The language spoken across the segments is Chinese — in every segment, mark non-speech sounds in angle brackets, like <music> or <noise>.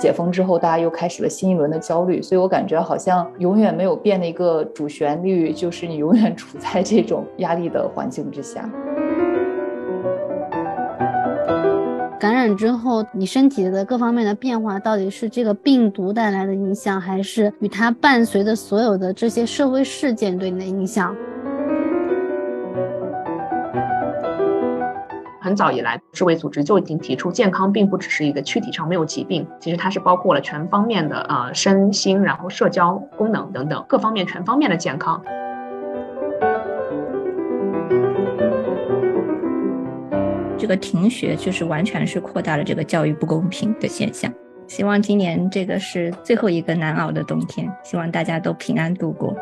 解封之后，大家又开始了新一轮的焦虑，所以我感觉好像永远没有变的一个主旋律，就是你永远处在这种压力的环境之下。感染之后，你身体的各方面的变化，到底是这个病毒带来的影响，还是与它伴随的所有的这些社会事件对你的影响？很早以来，世卫组织就已经提出，健康并不只是一个躯体上没有疾病，其实它是包括了全方面的呃身心，然后社交功能等等各方面全方面的健康。这个停学就是完全是扩大了这个教育不公平的现象。希望今年这个是最后一个难熬的冬天，希望大家都平安度过。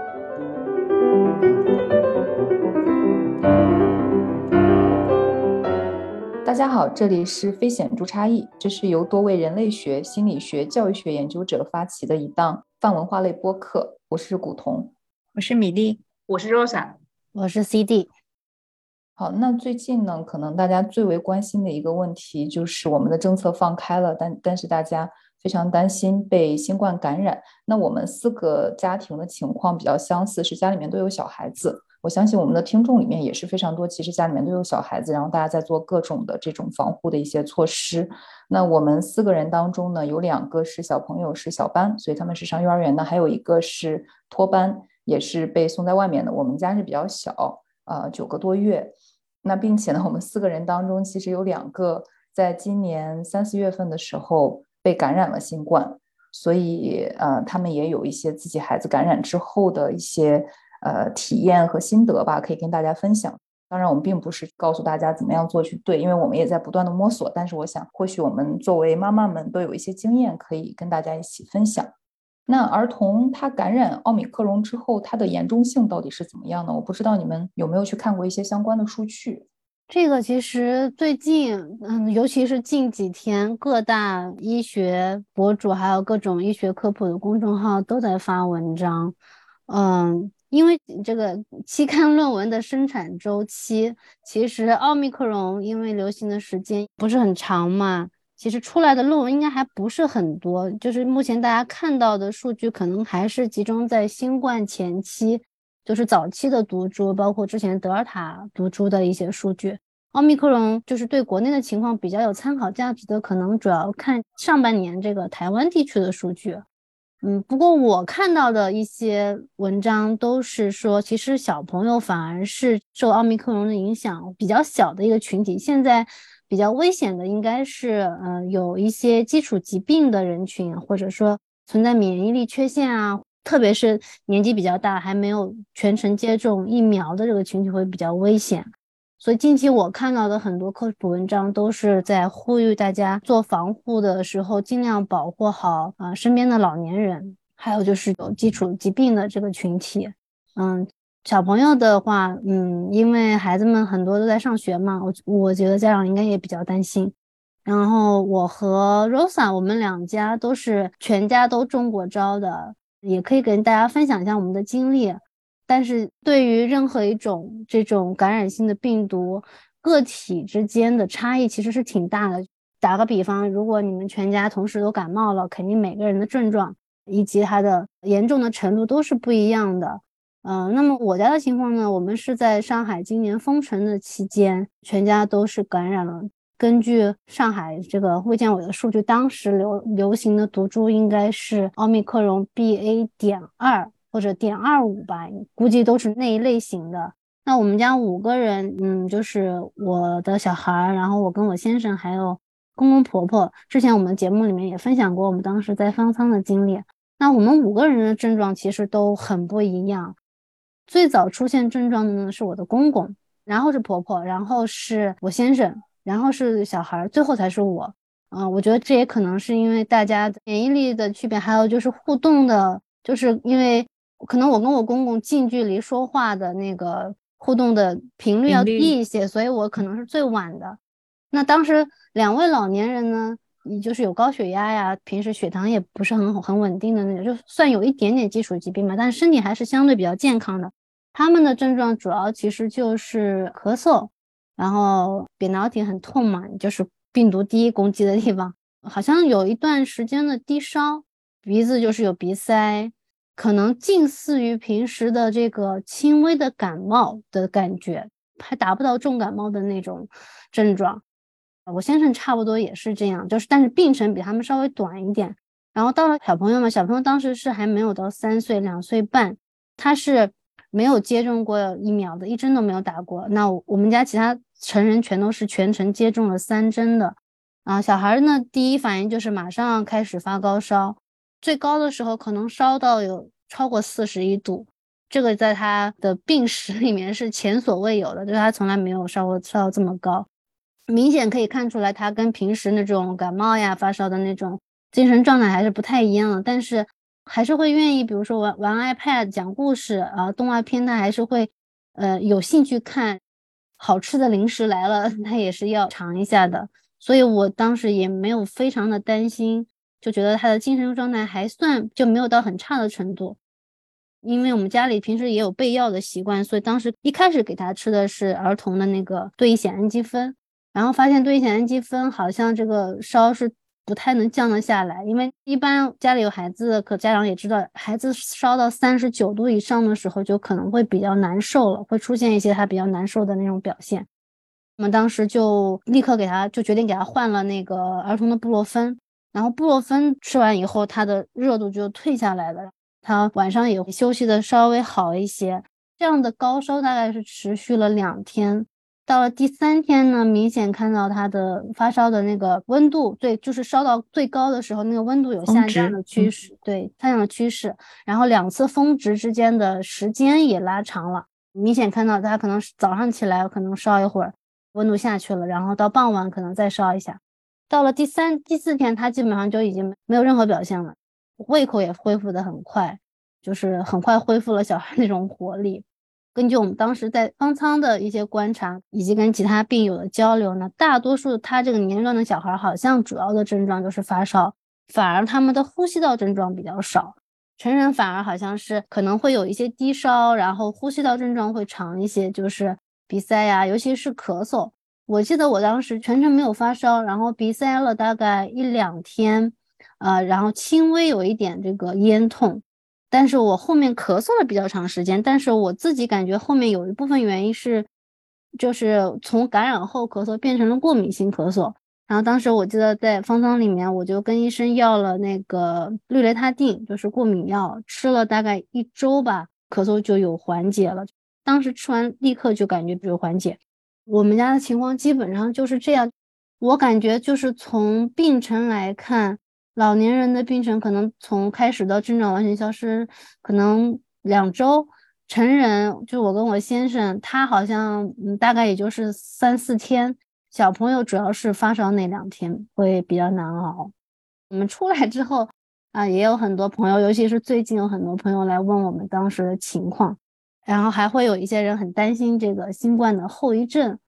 大家好，这里是非显著差异，这是由多位人类学、心理学、教育学研究者发起的一档泛文化类播客。我是古潼，我是米粒，我是 Rosa，我是 CD。好，那最近呢，可能大家最为关心的一个问题就是我们的政策放开了，但但是大家非常担心被新冠感染。那我们四个家庭的情况比较相似，是家里面都有小孩子。我相信我们的听众里面也是非常多，其实家里面都有小孩子，然后大家在做各种的这种防护的一些措施。那我们四个人当中呢，有两个是小朋友是小班，所以他们是上幼儿园的，还有一个是托班，也是被送在外面的。我们家是比较小，呃，九个多月。那并且呢，我们四个人当中，其实有两个在今年三四月份的时候被感染了新冠，所以呃，他们也有一些自己孩子感染之后的一些呃体验和心得吧，可以跟大家分享。当然，我们并不是告诉大家怎么样做去对，因为我们也在不断的摸索。但是，我想或许我们作为妈妈们都有一些经验可以跟大家一起分享。那儿童他感染奥米克戎之后，它的严重性到底是怎么样呢？我不知道你们有没有去看过一些相关的数据。这个其实最近，嗯，尤其是近几天，各大医学博主还有各种医学科普的公众号都在发文章。嗯，因为这个期刊论文的生产周期，其实奥密克戎因为流行的时间不是很长嘛。其实出来的论文应该还不是很多，就是目前大家看到的数据可能还是集中在新冠前期，就是早期的毒株，包括之前德尔塔毒株的一些数据。奥密克戎就是对国内的情况比较有参考价值的，可能主要看上半年这个台湾地区的数据。嗯，不过我看到的一些文章都是说，其实小朋友反而是受奥密克戎的影响比较小的一个群体，现在。比较危险的应该是，呃，有一些基础疾病的人群，或者说存在免疫力缺陷啊，特别是年纪比较大还没有全程接种疫苗的这个群体会比较危险。所以近期我看到的很多科普文章都是在呼吁大家做防护的时候尽量保护好啊身边的老年人，还有就是有基础疾病的这个群体，嗯。小朋友的话，嗯，因为孩子们很多都在上学嘛，我我觉得家长应该也比较担心。然后我和 Rosa，我们两家都是全家都中过招的，也可以跟大家分享一下我们的经历。但是对于任何一种这种感染性的病毒，个体之间的差异其实是挺大的。打个比方，如果你们全家同时都感冒了，肯定每个人的症状以及它的严重的程度都是不一样的。嗯，那么我家的情况呢？我们是在上海今年封城的期间，全家都是感染了。根据上海这个卫健委的数据，当时流流行的毒株应该是奥密克戎 BA. 点二或者点二五吧，估计都是那一类型的。那我们家五个人，嗯，就是我的小孩，然后我跟我先生还有公公婆婆。之前我们节目里面也分享过我们当时在方舱的经历。那我们五个人的症状其实都很不一样。最早出现症状的呢是我的公公，然后是婆婆，然后是我先生，然后是小孩，最后才是我。嗯，我觉得这也可能是因为大家免疫力的区别，还有就是互动的，就是因为可能我跟我公公近距离说话的那个互动的频率要低一些，所以我可能是最晚的。那当时两位老年人呢，也就是有高血压呀，平时血糖也不是很很稳定的那种，就算有一点点基础疾病嘛，但是身体还是相对比较健康的。他们的症状主要其实就是咳嗽，然后扁桃体很痛嘛，就是病毒第一攻击的地方。好像有一段时间的低烧，鼻子就是有鼻塞，可能近似于平时的这个轻微的感冒的感觉，还达不到重感冒的那种症状。我先生差不多也是这样，就是但是病程比他们稍微短一点。然后到了小朋友嘛，小朋友当时是还没有到三岁，两岁半，他是没有接种过疫苗的，一针都没有打过。那我们家其他成人全都是全程接种了三针的。啊，小孩呢，第一反应就是马上开始发高烧，最高的时候可能烧到有超过四十一度，这个在他的病史里面是前所未有的，就是他从来没有烧过烧到这么高，明显可以看出来他跟平时那种感冒呀、发烧的那种精神状态还是不太一样的，但是还是会愿意，比如说玩玩 iPad、讲故事啊，动画片他还是会，呃，有兴趣看，好吃的零食来了，<laughs> 他也是要尝一下的。所以我当时也没有非常的担心，就觉得他的精神状态还算就没有到很差的程度。因为我们家里平时也有备药的习惯，所以当时一开始给他吃的是儿童的那个对乙酰氨基酚，然后发现对乙酰氨基酚好像这个烧是不太能降得下来，因为一般家里有孩子，可家长也知道，孩子烧到三十九度以上的时候就可能会比较难受了，会出现一些他比较难受的那种表现。我们当时就立刻给他，就决定给他换了那个儿童的布洛芬，然后布洛芬吃完以后，他的热度就退下来了，他晚上也休息的稍微好一些。这样的高烧大概是持续了两天，到了第三天呢，明显看到他的发烧的那个温度，对，就是烧到最高的时候，那个温度有下降的趋势，对，下降的趋势。然后两次峰值之间的时间也拉长了，明显看到他可能早上起来可能烧一会儿。温度下去了，然后到傍晚可能再烧一下，到了第三、第四天，他基本上就已经没有任何表现了，胃口也恢复的很快，就是很快恢复了小孩那种活力。根据我们当时在方舱的一些观察，以及跟其他病友的交流呢，大多数他这个年龄段的小孩好像主要的症状就是发烧，反而他们的呼吸道症状比较少。成人反而好像是可能会有一些低烧，然后呼吸道症状会长一些，就是。鼻塞呀，尤其是咳嗽。我记得我当时全程没有发烧，然后鼻塞了大概一两天，呃，然后轻微有一点这个咽痛，但是我后面咳嗽了比较长时间。但是我自己感觉后面有一部分原因是，就是从感染后咳嗽变成了过敏性咳嗽。然后当时我记得在方舱里面，我就跟医生要了那个氯雷他定，就是过敏药，吃了大概一周吧，咳嗽就有缓解了。当时吃完立刻就感觉有缓解，我们家的情况基本上就是这样。我感觉就是从病程来看，老年人的病程可能从开始到症状完全消失，可能两周；成人就我跟我先生，他好像嗯大概也就是三四天。小朋友主要是发烧那两天会比较难熬。我们出来之后啊，也有很多朋友，尤其是最近有很多朋友来问我们当时的情况。然后还会有一些人很担心这个新冠的后遗症，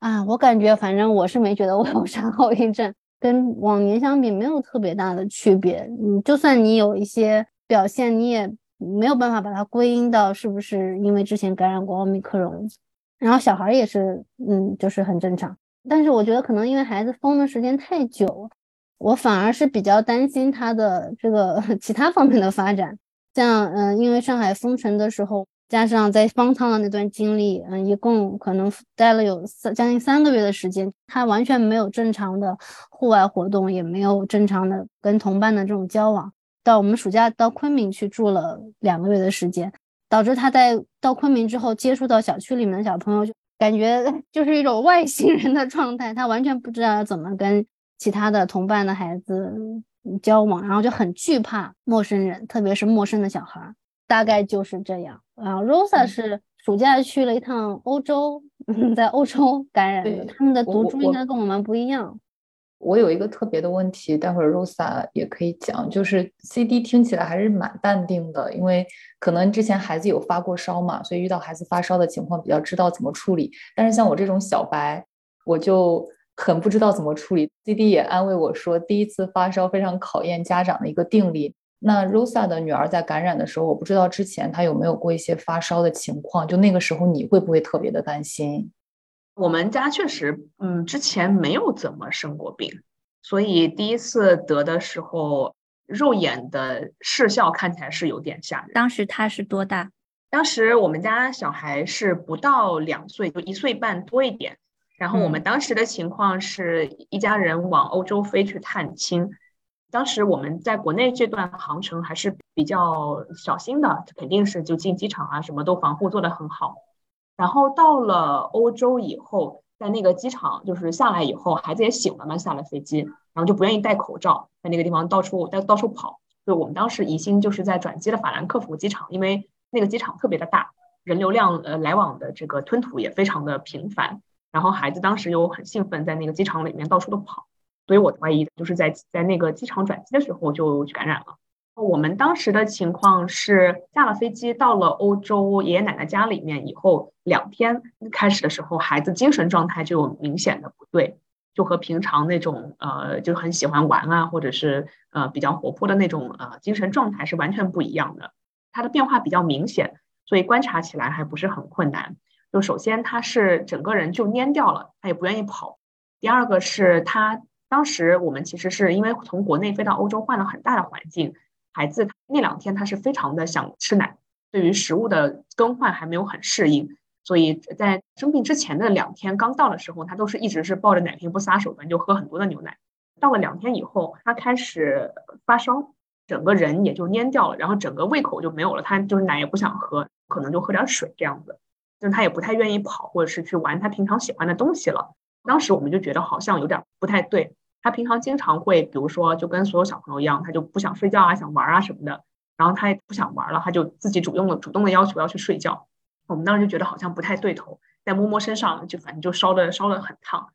啊，我感觉反正我是没觉得我有啥后遗症，跟往年相比没有特别大的区别。嗯，就算你有一些表现，你也没有办法把它归因到是不是因为之前感染过奥密克戎。然后小孩也是，嗯，就是很正常。但是我觉得可能因为孩子封的时间太久，我反而是比较担心他的这个 <laughs> 其他方面的发展。像嗯，因为上海封城的时候。加上在方舱的那段经历，嗯，一共可能待了有三将近三个月的时间，他完全没有正常的户外活动，也没有正常的跟同伴的这种交往。到我们暑假到昆明去住了两个月的时间，导致他在到昆明之后接触到小区里面的小朋友，就感觉 <laughs> 就是一种外星人的状态，他完全不知道要怎么跟其他的同伴的孩子交往，然后就很惧怕陌生人，特别是陌生的小孩。大概就是这样啊。Rosa 是暑假去了一趟欧洲，<laughs> 在欧洲感染的，他们的毒株应该跟我们不一样。我有一个特别的问题，待会儿 Rosa 也可以讲，就是 CD 听起来还是蛮淡定的，因为可能之前孩子有发过烧嘛，所以遇到孩子发烧的情况比较知道怎么处理。但是像我这种小白，我就很不知道怎么处理。CD 也安慰我说，第一次发烧非常考验家长的一个定力。那 Rosa 的女儿在感染的时候，我不知道之前她有没有过一些发烧的情况，就那个时候你会不会特别的担心？我们家确实，嗯，之前没有怎么生过病，所以第一次得的时候，肉眼的视效看起来是有点吓人。当时他是多大？当时我们家小孩是不到两岁，就一岁半多一点。然后我们当时的情况是一家人往欧洲飞去探亲。当时我们在国内这段航程还是比较小心的，肯定是就进机场啊，什么都防护做得很好。然后到了欧洲以后，在那个机场就是下来以后，孩子也醒了嘛，下了飞机，然后就不愿意戴口罩，在那个地方到处到到处跑。就我们当时疑心就是在转机的法兰克福机场，因为那个机场特别的大，人流量呃来往的这个吞吐也非常的频繁。然后孩子当时又很兴奋，在那个机场里面到处的跑。所以我怀疑就是在在那个机场转机的时候就感染了。我们当时的情况是下了飞机到了欧洲爷爷奶奶家里面以后，两天开始的时候，孩子精神状态就有明显的不对，就和平常那种呃就很喜欢玩啊，或者是呃比较活泼的那种呃精神状态是完全不一样的。他的变化比较明显，所以观察起来还不是很困难。就首先他是整个人就蔫掉了，他也不愿意跑。第二个是他。当时我们其实是因为从国内飞到欧洲换了很大的环境，孩子那两天他是非常的想吃奶，对于食物的更换还没有很适应，所以在生病之前的两天刚到的时候，他都是一直是抱着奶瓶不撒手的，就喝很多的牛奶。到了两天以后，他开始发烧，整个人也就蔫掉了，然后整个胃口就没有了，他就是奶也不想喝，可能就喝点水这样子，就是他也不太愿意跑或者是去玩他平常喜欢的东西了。当时我们就觉得好像有点不太对。他平常经常会，比如说，就跟所有小朋友一样，他就不想睡觉啊，想玩啊什么的。然后他也不想玩了，他就自己主动的主动的要求要去睡觉。我们当时就觉得好像不太对头，在摸摸身上，就反正就烧的烧的很烫。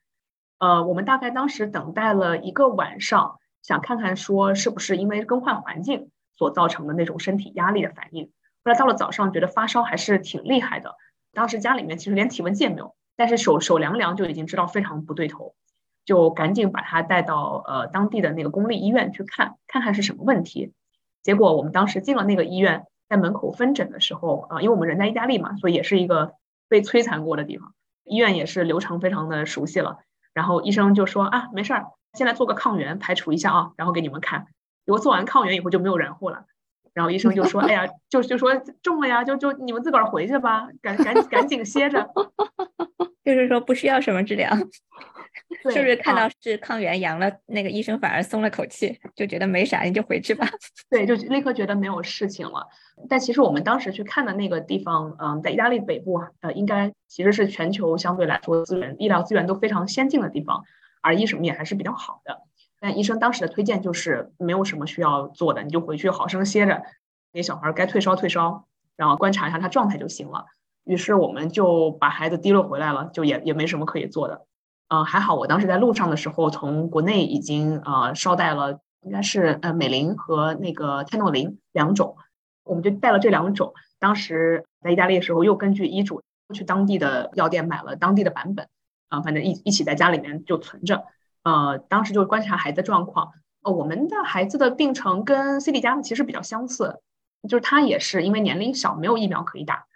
呃，我们大概当时等待了一个晚上，想看看说是不是因为更换环境所造成的那种身体压力的反应。后来到了早上，觉得发烧还是挺厉害的。当时家里面其实连体温计也没有，但是手手凉凉就已经知道非常不对头。就赶紧把他带到呃当地的那个公立医院去看，看看是什么问题。结果我们当时进了那个医院，在门口分诊的时候，啊，因为我们人在意大利嘛，所以也是一个被摧残过的地方。医院也是流程非常的熟悉了。然后医生就说啊，没事儿，先来做个抗原排除一下啊，然后给你们看。如果做完抗原以后就没有然后了。然后医生就说，<laughs> 哎呀，就就说中了呀，就就你们自个儿回去吧，赶赶赶紧歇着。<laughs> 就是说不需要什么治疗。<laughs> 是不是看到是抗原阳了，那个医生反而松了口气，就觉得没啥，你就回去吧。<laughs> 对，就立刻觉得没有事情了。但其实我们当时去看的那个地方，嗯，在意大利北部，呃，应该其实是全球相对来说资源、医疗资源都非常先进的地方，而医什么也还是比较好的。但医生当时的推荐就是没有什么需要做的，你就回去好生歇着，给小孩该退烧退烧，然后观察一下他状态就行了。于是我们就把孩子提了回来了，就也也没什么可以做的。嗯，还好，我当时在路上的时候，从国内已经呃捎带了，应该是呃美林和那个泰诺林两种，我们就带了这两种。当时在意大利的时候，又根据医嘱去当地的药店买了当地的版本，啊，反正一一起在家里面就存着。呃，当时就观察孩子状况，呃，我们的孩子的病程跟 C D 家的其实比较相似，就是他也是因为年龄小，没有疫苗可以打，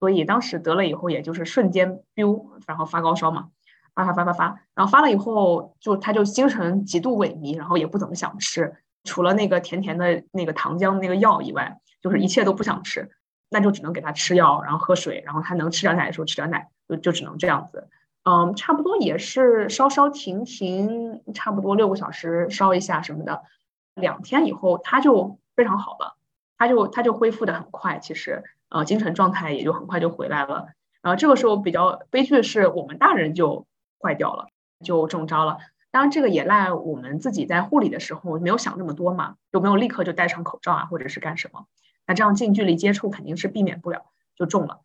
所以当时得了以后，也就是瞬间 biu，然后发高烧嘛。发发发发发，然后发了以后，就他就精神极度萎靡，然后也不怎么想吃，除了那个甜甜的那个糖浆那个药以外，就是一切都不想吃，那就只能给他吃药，然后喝水，然后他能吃点奶的时候吃点奶，就就只能这样子。嗯，差不多也是烧烧停停，差不多六个小时烧一下什么的，两天以后他就非常好了，他就他就恢复的很快，其实呃精神状态也就很快就回来了。然后这个时候比较悲剧的是，我们大人就。坏掉了就中招了，当然这个也赖我们自己在护理的时候没有想那么多嘛，就没有立刻就戴上口罩啊，或者是干什么。那这样近距离接触肯定是避免不了，就中了。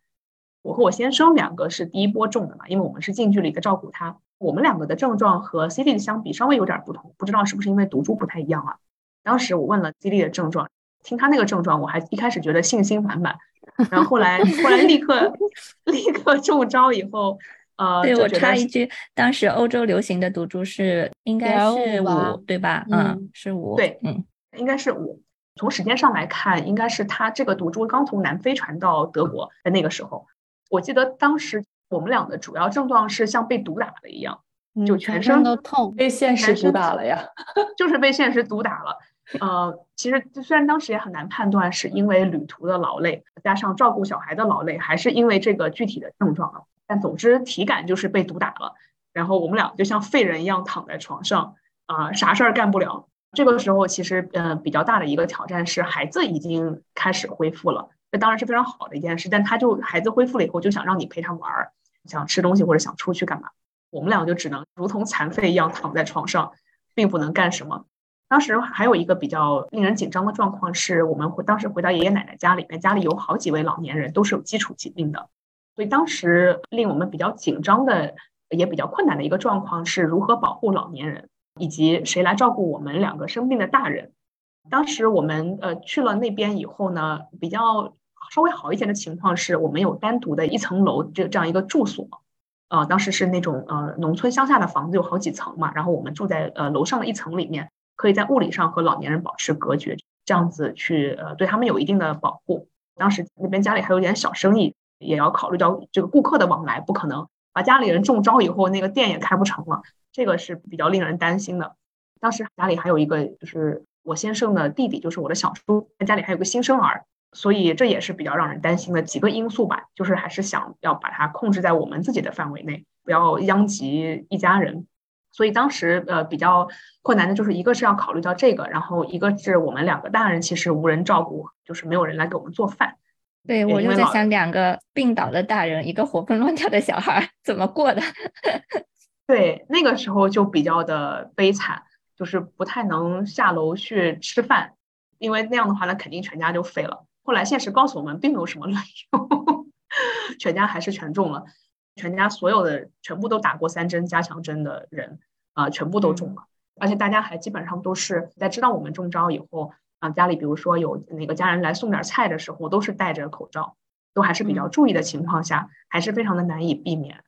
我和我先生两个是第一波中的嘛，因为我们是近距离的照顾他。我们两个的症状和 C D 的相比稍微有点不同，不知道是不是因为毒株不太一样啊？当时我问了 C D 的症状，听他那个症状，我还一开始觉得信心满满，然后后来后来立刻 <laughs> 立刻中招以后。呃，对我插一句，当时欧洲流行的毒株是应该是五，对吧？嗯，是五。对，嗯，应该是五。从时间上来看，应该是他这个毒株刚从南非传到德国的那个时候。我记得当时我们俩的主要症状是像被毒打了一样，就全身都痛，被现实毒打了呀，<laughs> 就是被现实毒打了。呃，其实虽然当时也很难判断是因为旅途的劳累，加上照顾小孩的劳累，还是因为这个具体的症状，但总之体感就是被毒打了。然后我们俩就像废人一样躺在床上，啊，啥事儿干不了。这个时候其实，呃，比较大的一个挑战是孩子已经开始恢复了，这当然是非常好的一件事。但他就孩子恢复了以后，就想让你陪他玩儿，想吃东西或者想出去干嘛，我们俩就只能如同残废一样躺在床上，并不能干什么。当时还有一个比较令人紧张的状况是，我们回当时回到爷爷奶奶家里面，家里有好几位老年人都是有基础疾病的，所以当时令我们比较紧张的也比较困难的一个状况是如何保护老年人。以及谁来照顾我们两个生病的大人？当时我们呃去了那边以后呢，比较稍微好一点的情况是我们有单独的一层楼这这样一个住所，呃，当时是那种呃农村乡下的房子有好几层嘛，然后我们住在呃楼上的一层里面，可以在物理上和老年人保持隔绝，这样子去呃对他们有一定的保护。当时那边家里还有点小生意，也要考虑到这个顾客的往来，不可能把家里人中招以后那个店也开不成了。这个是比较令人担心的。当时家里还有一个，就是我先生的弟弟，就是我的小叔，家里还有个新生儿，所以这也是比较让人担心的几个因素吧。就是还是想要把它控制在我们自己的范围内，不要殃及一家人。所以当时呃比较困难的就是一个是要考虑到这个，然后一个是我们两个大人其实无人照顾，就是没有人来给我们做饭。对我就在想，两个病倒的大人，一个活蹦乱跳的小孩，怎么过的？<laughs> 对，那个时候就比较的悲惨，就是不太能下楼去吃饭，因为那样的话，那肯定全家就废了。后来现实告诉我们，并没有什么卵用，<laughs> 全家还是全中了，全家所有的全部都打过三针加强针的人啊，全部都中了，而且大家还基本上都是在知道我们中招以后啊，家里比如说有哪个家人来送点菜的时候，都是戴着口罩，都还是比较注意的情况下，还是非常的难以避免。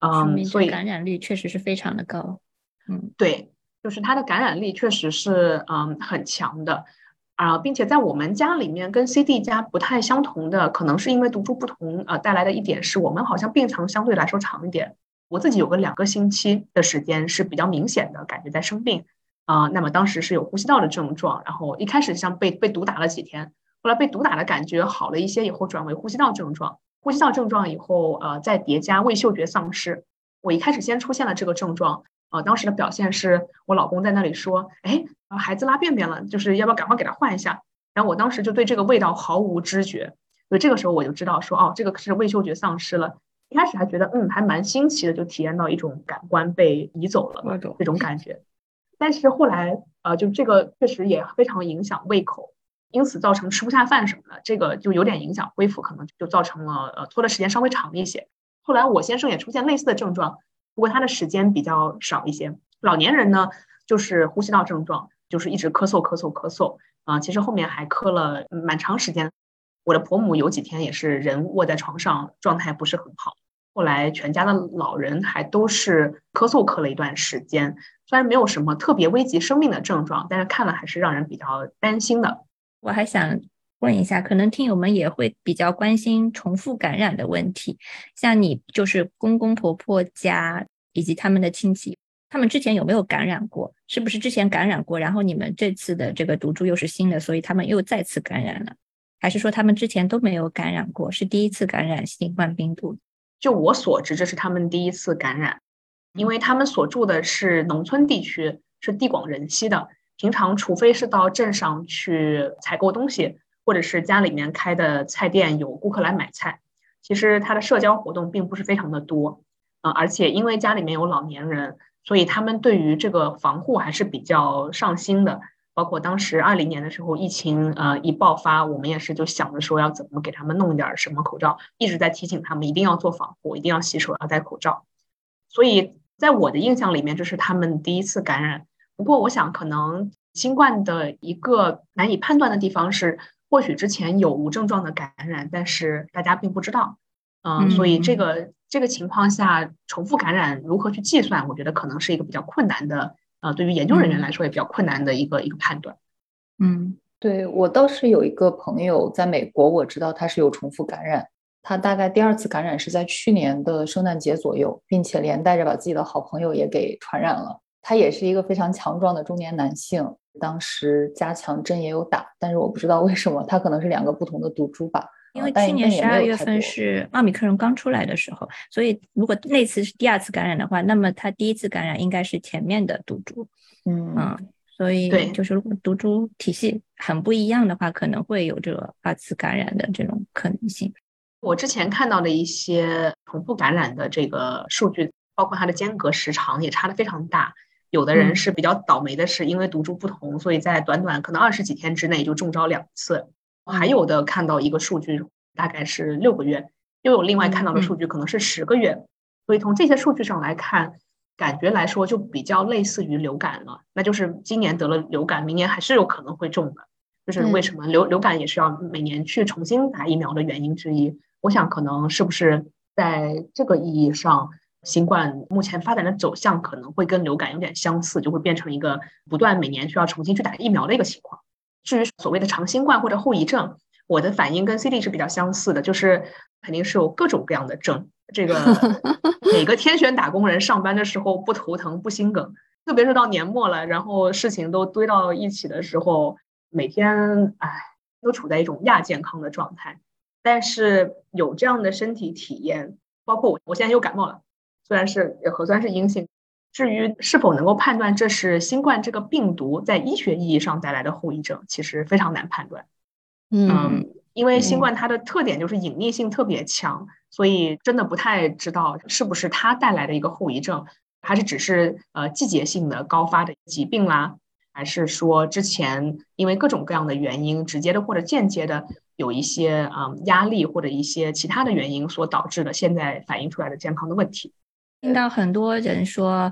嗯，所以感染率确实是非常的高。嗯，对，就是它的感染力确实是嗯很强的啊，并且在我们家里面跟 CD 家不太相同的，可能是因为毒株不同呃带来的一点是我们好像病程相对来说长一点。我自己有个两个星期的时间是比较明显的感觉在生病啊，那么当时是有呼吸道的症状，然后一开始像被被毒打了几天，后来被毒打的感觉好了一些以后转为呼吸道症状。呼吸道症状以后，呃，再叠加味嗅觉丧失。我一开始先出现了这个症状，呃，当时的表现是我老公在那里说：“哎，孩子拉便便了，就是要不要赶快给他换一下？”然后我当时就对这个味道毫无知觉，所以这个时候我就知道说：“哦，这个是味嗅觉丧失了。”一开始还觉得嗯，还蛮新奇的，就体验到一种感官被移走了这种感觉。但是后来，呃，就这个确实也非常影响胃口。因此造成吃不下饭什么的，这个就有点影响恢复，可能就造成了呃拖的时间稍微长一些。后来我先生也出现类似的症状，不过他的时间比较少一些。老年人呢，就是呼吸道症状，就是一直咳嗽咳嗽咳嗽啊，其实后面还咳了蛮长时间。我的婆母有几天也是人卧在床上，状态不是很好。后来全家的老人还都是咳嗽咳了一段时间，虽然没有什么特别危及生命的症状，但是看了还是让人比较担心的。我还想问一下，可能听友们也会比较关心重复感染的问题。像你就是公公婆婆家以及他们的亲戚，他们之前有没有感染过？是不是之前感染过，然后你们这次的这个毒株又是新的，所以他们又再次感染了？还是说他们之前都没有感染过，是第一次感染新冠病毒？就我所知，这是他们第一次感染，因为他们所住的是农村地区，是地广人稀的。平常，除非是到镇上去采购东西，或者是家里面开的菜店有顾客来买菜，其实他的社交活动并不是非常的多。呃，而且因为家里面有老年人，所以他们对于这个防护还是比较上心的。包括当时二零年的时候，疫情呃一爆发，我们也是就想着说要怎么给他们弄点什么口罩，一直在提醒他们一定要做防护，一定要洗手，要戴口罩。所以在我的印象里面，这是他们第一次感染。不过，我想可能新冠的一个难以判断的地方是，或许之前有无症状的感染，但是大家并不知道。嗯，所以这个这个情况下，重复感染如何去计算，我觉得可能是一个比较困难的，呃，对于研究人员来说也比较困难的一个一个判断。嗯，对我倒是有一个朋友在美国，我知道他是有重复感染，他大概第二次感染是在去年的圣诞节左右，并且连带着把自己的好朋友也给传染了。他也是一个非常强壮的中年男性，当时加强针也有打，但是我不知道为什么，他可能是两个不同的毒株吧。因为去年十二月份是奥密克戎刚出来的时候，所以如果那次是第二次感染的话，那么他第一次感染应该是前面的毒株。嗯嗯，所以就是如果毒株体系很不一样的话，可能会有这个二次感染的这种可能性。我之前看到的一些重复感染的这个数据，包括它的间隔时长也差的非常大。有的人是比较倒霉的，是因为毒株不同，所以在短短可能二十几天之内就中招两次。还有的看到一个数据大概是六个月，又有另外看到的数据可能是十个月，所以从这些数据上来看，感觉来说就比较类似于流感了。那就是今年得了流感，明年还是有可能会中的，就是为什么流流感也是要每年去重新打疫苗的原因之一。我想可能是不是在这个意义上，新冠目前发展的走向可能会跟流感有点相似，就会变成一个不断每年需要重新去打疫苗的一个情况。至于所谓的长新冠或者后遗症，我的反应跟 CD 是比较相似的，就是肯定是有各种各样的症。这个 <laughs> 每个天选打工人上班的时候不头疼不心梗，特别是到年末了，然后事情都堆到一起的时候，每天唉都处在一种亚健康的状态。但是有这样的身体体验，包括我我现在又感冒了，虽然是核酸是阴性。至于是否能够判断这是新冠这个病毒在医学意义上带来的后遗症，其实非常难判断。嗯，因为新冠它的特点就是隐匿性特别强，所以真的不太知道是不是它带来的一个后遗症，还是只是呃季节性的高发的疾病啦，还是说之前因为各种各样的原因，直接的或者间接的有一些嗯压力或者一些其他的原因所导致的现在反映出来的健康的问题。听到很多人说，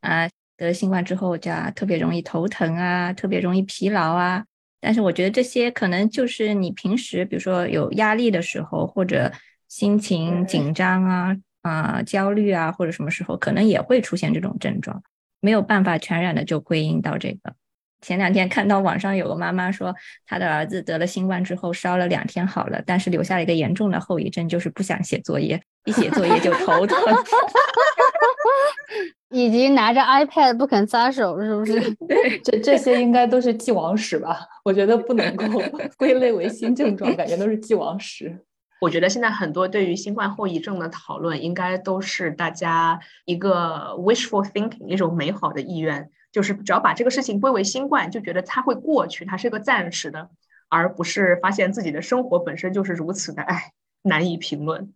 啊，得新冠之后就特别容易头疼啊，特别容易疲劳啊。但是我觉得这些可能就是你平时，比如说有压力的时候，或者心情紧张啊、啊焦虑啊，或者什么时候，可能也会出现这种症状，没有办法全然的就归因到这个。前两天看到网上有个妈妈说，她的儿子得了新冠之后烧了两天好了，但是留下了一个严重的后遗症，就是不想写作业，一写作业就头疼，<laughs> 以及拿着 iPad 不肯撒手，是不是？<laughs> 对，这这些应该都是既往史吧？我觉得不能够 <laughs> 归类为新症状，感觉都是既往史。我觉得现在很多对于新冠后遗症的讨论，应该都是大家一个 wishful thinking，一种美好的意愿。就是只要把这个事情归为新冠，就觉得它会过去，它是个暂时的，而不是发现自己的生活本身就是如此的哎难以评论。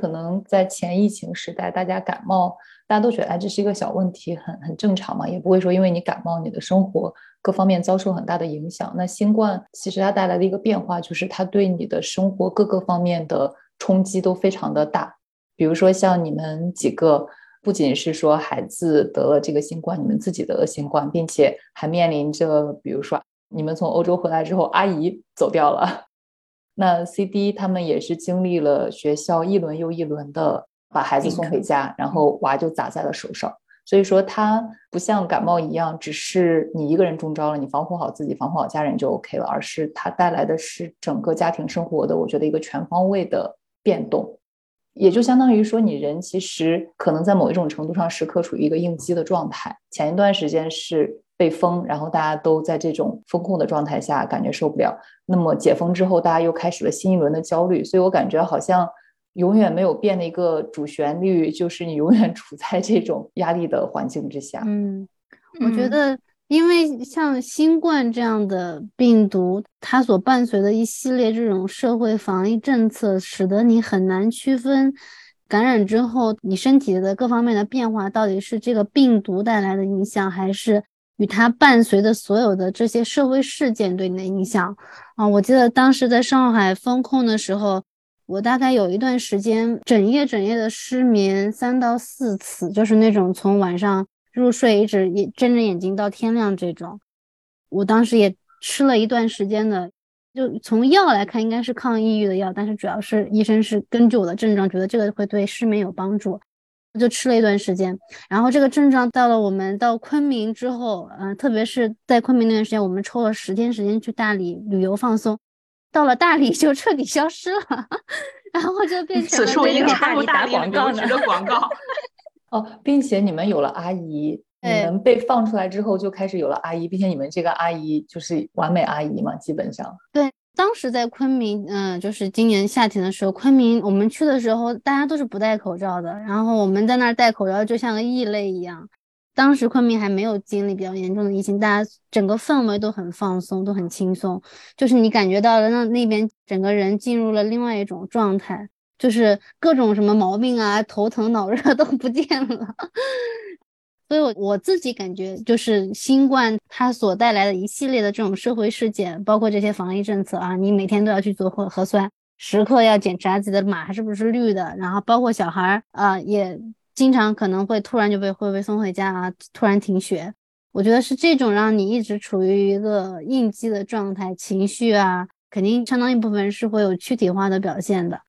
可能在前疫情时代，大家感冒，大家都觉得哎这是一个小问题，很很正常嘛，也不会说因为你感冒，你的生活各方面遭受很大的影响。那新冠其实它带来的一个变化，就是它对你的生活各个方面的冲击都非常的大。比如说像你们几个。不仅是说孩子得了这个新冠，你们自己得了新冠，并且还面临着，比如说你们从欧洲回来之后，阿姨走掉了。那 CD 他们也是经历了学校一轮又一轮的把孩子送回家，然后娃就砸在了手上。所以说，它不像感冒一样，只是你一个人中招了，你防护好自己，防护好家人就 OK 了，而是它带来的是整个家庭生活的，我觉得一个全方位的变动。也就相当于说，你人其实可能在某一种程度上时刻处于一个应激的状态。前一段时间是被封，然后大家都在这种风控的状态下，感觉受不了。那么解封之后，大家又开始了新一轮的焦虑。所以我感觉好像永远没有变的一个主旋律，就是你永远处在这种压力的环境之下。嗯，我觉得。因为像新冠这样的病毒，它所伴随的一系列这种社会防疫政策，使得你很难区分感染之后你身体的各方面的变化到底是这个病毒带来的影响，还是与它伴随的所有的这些社会事件对你的影响啊？我记得当时在上海封控的时候，我大概有一段时间整夜整夜的失眠三到四次，就是那种从晚上。入睡一直也睁着眼睛到天亮这种，我当时也吃了一段时间的，就从药来看应该是抗抑郁的药，但是主要是医生是根据我的症状觉得这个会对失眠有帮助，就吃了一段时间。然后这个症状到了我们到昆明之后，嗯，特别是在昆明那段时间，我们抽了十天时间去大理旅游放松，到了大理就彻底消失了。<laughs> 然后就变成此处应插入大理广告的广告。<laughs> 哦，并且你们有了阿姨，你们被放出来之后就开始有了阿姨，并且你们这个阿姨就是完美阿姨嘛，基本上。对，当时在昆明，嗯，就是今年夏天的时候，昆明我们去的时候，大家都是不戴口罩的，然后我们在那儿戴口罩就像个异类一样。当时昆明还没有经历比较严重的疫情，大家整个氛围都很放松，都很轻松，就是你感觉到了那那边整个人进入了另外一种状态。就是各种什么毛病啊，头疼脑热 <laughs> 都不见了，所以，我我自己感觉，就是新冠它所带来的一系列的这种社会事件，包括这些防疫政策啊，你每天都要去做核核酸，时刻要检查自己的码是不是绿的，然后包括小孩儿啊，也经常可能会突然就被会被送回家啊，突然停学，我觉得是这种让你一直处于一个应激的状态，情绪啊，肯定相当一部分是会有躯体化的表现的。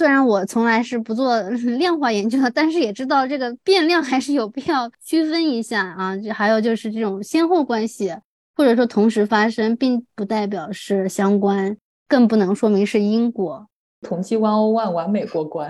虽然我从来是不做 <laughs> 量化研究的，但是也知道这个变量还是有必要区分一下啊。就还有就是这种先后关系，或者说同时发生，并不代表是相关，更不能说明是因果。统计 one o one 完美过关。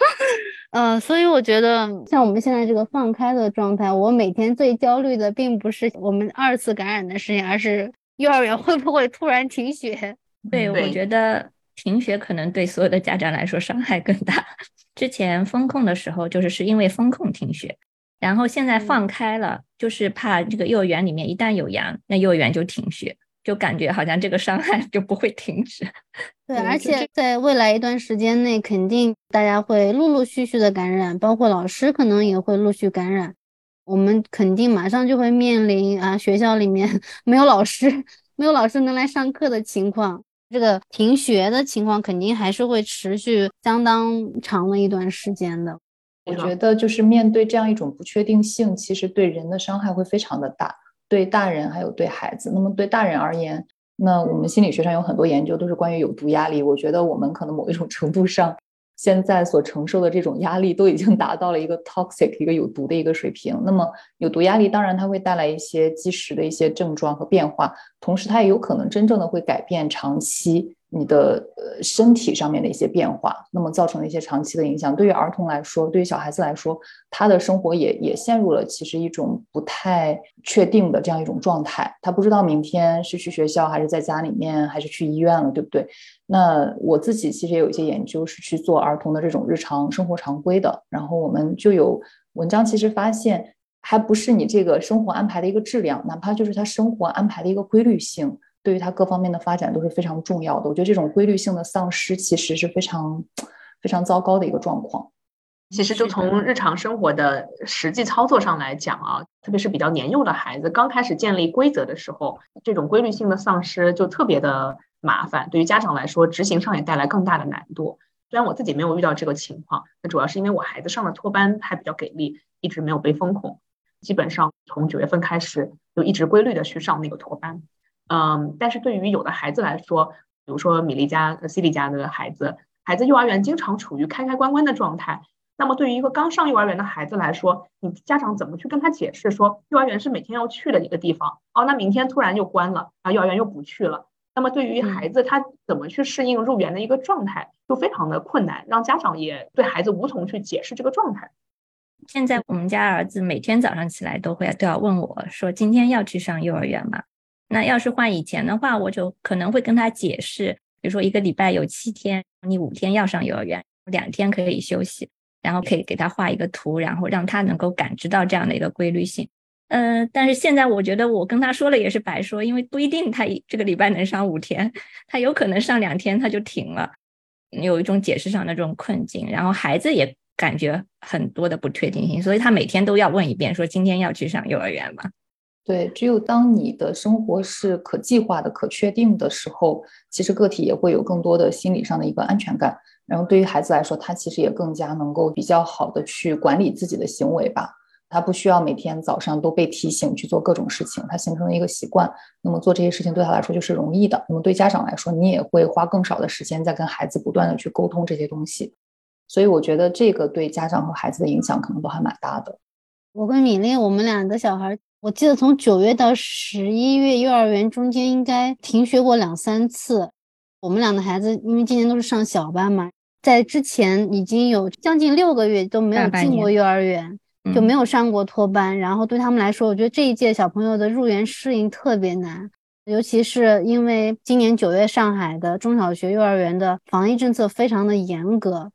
<laughs> 呃，所以我觉得像我们现在这个放开的状态，我每天最焦虑的并不是我们二次感染的事情，而是幼儿园会不会突然停学。对，我觉得。停学可能对所有的家长来说伤害更大。之前封控的时候，就是是因为封控停学，然后现在放开了，就是怕这个幼儿园里面一旦有阳，那幼儿园就停学，就感觉好像这个伤害就不会停止。<laughs> 对，而且在未来一段时间内，肯定大家会陆陆续续的感染，包括老师可能也会陆续感染。我们肯定马上就会面临啊，学校里面 <laughs> 没有老师，没有老师能来上课的情况。这个停学的情况肯定还是会持续相当长的一段时间的。我觉得就是面对这样一种不确定性，其实对人的伤害会非常的大，对大人还有对孩子。那么对大人而言，那我们心理学上有很多研究都是关于有毒压力。我觉得我们可能某一种程度上。现在所承受的这种压力都已经达到了一个 toxic 一个有毒的一个水平。那么有毒压力当然它会带来一些即时的一些症状和变化，同时它也有可能真正的会改变长期。你的呃身体上面的一些变化，那么造成的一些长期的影响，对于儿童来说，对于小孩子来说，他的生活也也陷入了其实一种不太确定的这样一种状态。他不知道明天是去学校还是在家里面，还是去医院了，对不对？那我自己其实也有一些研究是去做儿童的这种日常生活常规的，然后我们就有文章其实发现，还不是你这个生活安排的一个质量，哪怕就是他生活安排的一个规律性。对于他各方面的发展都是非常重要的。我觉得这种规律性的丧失其实是非常非常糟糕的一个状况。其实就从日常生活的实际操作上来讲啊，特别是比较年幼的孩子，刚开始建立规则的时候，这种规律性的丧失就特别的麻烦。对于家长来说，执行上也带来更大的难度。虽然我自己没有遇到这个情况，那主要是因为我孩子上的托班还比较给力，一直没有被封控，基本上从九月份开始就一直规律的去上那个托班。嗯，但是对于有的孩子来说，比如说米莉家、西莉家的孩子，孩子幼儿园经常处于开开关关的状态。那么对于一个刚上幼儿园的孩子来说，你家长怎么去跟他解释说，幼儿园是每天要去的一个地方？哦，那明天突然又关了，啊，幼儿园又不去了。那么对于孩子，他怎么去适应入园的一个状态，就非常的困难，让家长也对孩子无从去解释这个状态。现在我们家儿子每天早上起来都会都要问我说，今天要去上幼儿园吗？那要是换以前的话，我就可能会跟他解释，比如说一个礼拜有七天，你五天要上幼儿园，两天可以休息，然后可以给他画一个图，然后让他能够感知到这样的一个规律性。嗯，但是现在我觉得我跟他说了也是白说，因为不一定他这个礼拜能上五天，他有可能上两天他就停了，有一种解释上的这种困境，然后孩子也感觉很多的不确定性，所以他每天都要问一遍，说今天要去上幼儿园吗？对，只有当你的生活是可计划的、可确定的时候，其实个体也会有更多的心理上的一个安全感。然后对于孩子来说，他其实也更加能够比较好的去管理自己的行为吧。他不需要每天早上都被提醒去做各种事情，他形成了一个习惯。那么做这些事情对他来说就是容易的。那么对家长来说，你也会花更少的时间在跟孩子不断的去沟通这些东西。所以我觉得这个对家长和孩子的影响可能都还蛮大的。我跟米粒，我们两个小孩。我记得从九月到十一月，幼儿园中间应该停学过两三次。我们俩的孩子因为今年都是上小班嘛，在之前已经有将近六个月都没有进过幼儿园，就没有上过托班。然后对他们来说，我觉得这一届小朋友的入园适应特别难，尤其是因为今年九月上海的中小学、幼儿园的防疫政策非常的严格，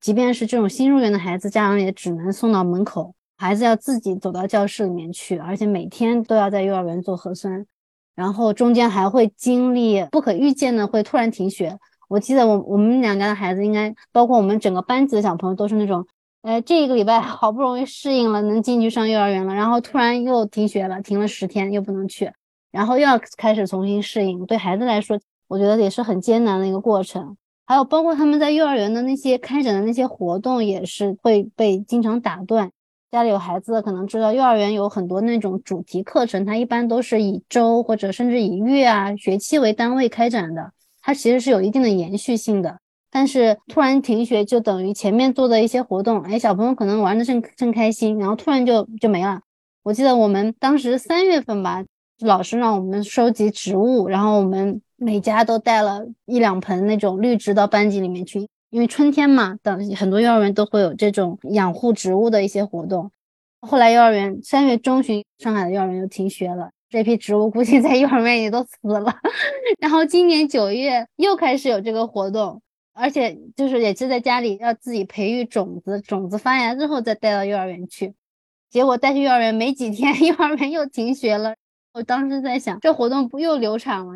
即便是这种新入园的孩子，家长也只能送到门口，孩子要自己走到教室里面去，而且每天都要在幼儿园做核酸，然后中间还会经历不可预见的会突然停学。我记得我我们两家的孩子应该包括我们整个班级的小朋友都是那种，呃，这一个礼拜好不容易适应了，能进去上幼儿园了，然后突然又停学了，停了十天又不能去，然后又要开始重新适应。对孩子来说，我觉得也是很艰难的一个过程。还有包括他们在幼儿园的那些开展的那些活动，也是会被经常打断。家里有孩子的可能知道，幼儿园有很多那种主题课程，它一般都是以周或者甚至以月啊、学期为单位开展的。它其实是有一定的延续性的，但是突然停学就等于前面做的一些活动，哎，小朋友可能玩的正正开心，然后突然就就没了。我记得我们当时三月份吧，老师让我们收集植物，然后我们每家都带了一两盆那种绿植到班级里面去，因为春天嘛，等很多幼儿园都会有这种养护植物的一些活动。后来幼儿园三月中旬，上海的幼儿园就停学了。这批植物估计在 <laughs> 幼儿园也都死了，<laughs> 然后今年九月又开始有这个活动，而且就是也是在家里要自己培育种子，种子发芽之后再带到幼儿园去。结果带去幼儿园没几天，<laughs> 幼儿园又停学了。我当时在想，这活动不又流产了？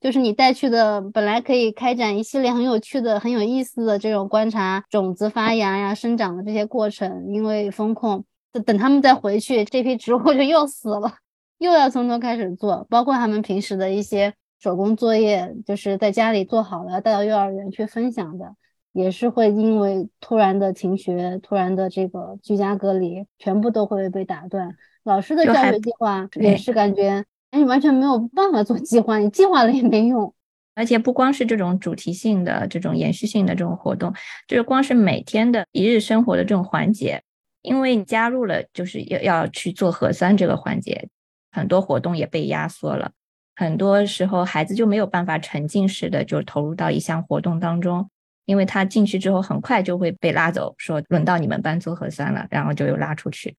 就是你带去的本来可以开展一系列很有趣的、很有意思的这种观察种子发芽呀、生长的这些过程，因为风控，等他们再回去，这批植物就又死了。<laughs> 又要从头开始做，包括他们平时的一些手工作业，就是在家里做好了带到幼儿园去分享的，也是会因为突然的停学、突然的这个居家隔离，全部都会被打断。老师的教学计划也是感觉，哎，你完全没有办法做计划，你计划了也没用。而且不光是这种主题性的、这种延续性的这种活动，就是光是每天的一日生活的这种环节，因为你加入了，就是要要去做核酸这个环节。很多活动也被压缩了，很多时候孩子就没有办法沉浸式的就投入到一项活动当中，因为他进去之后很快就会被拉走，说轮到你们班做核酸了，然后就又拉出去。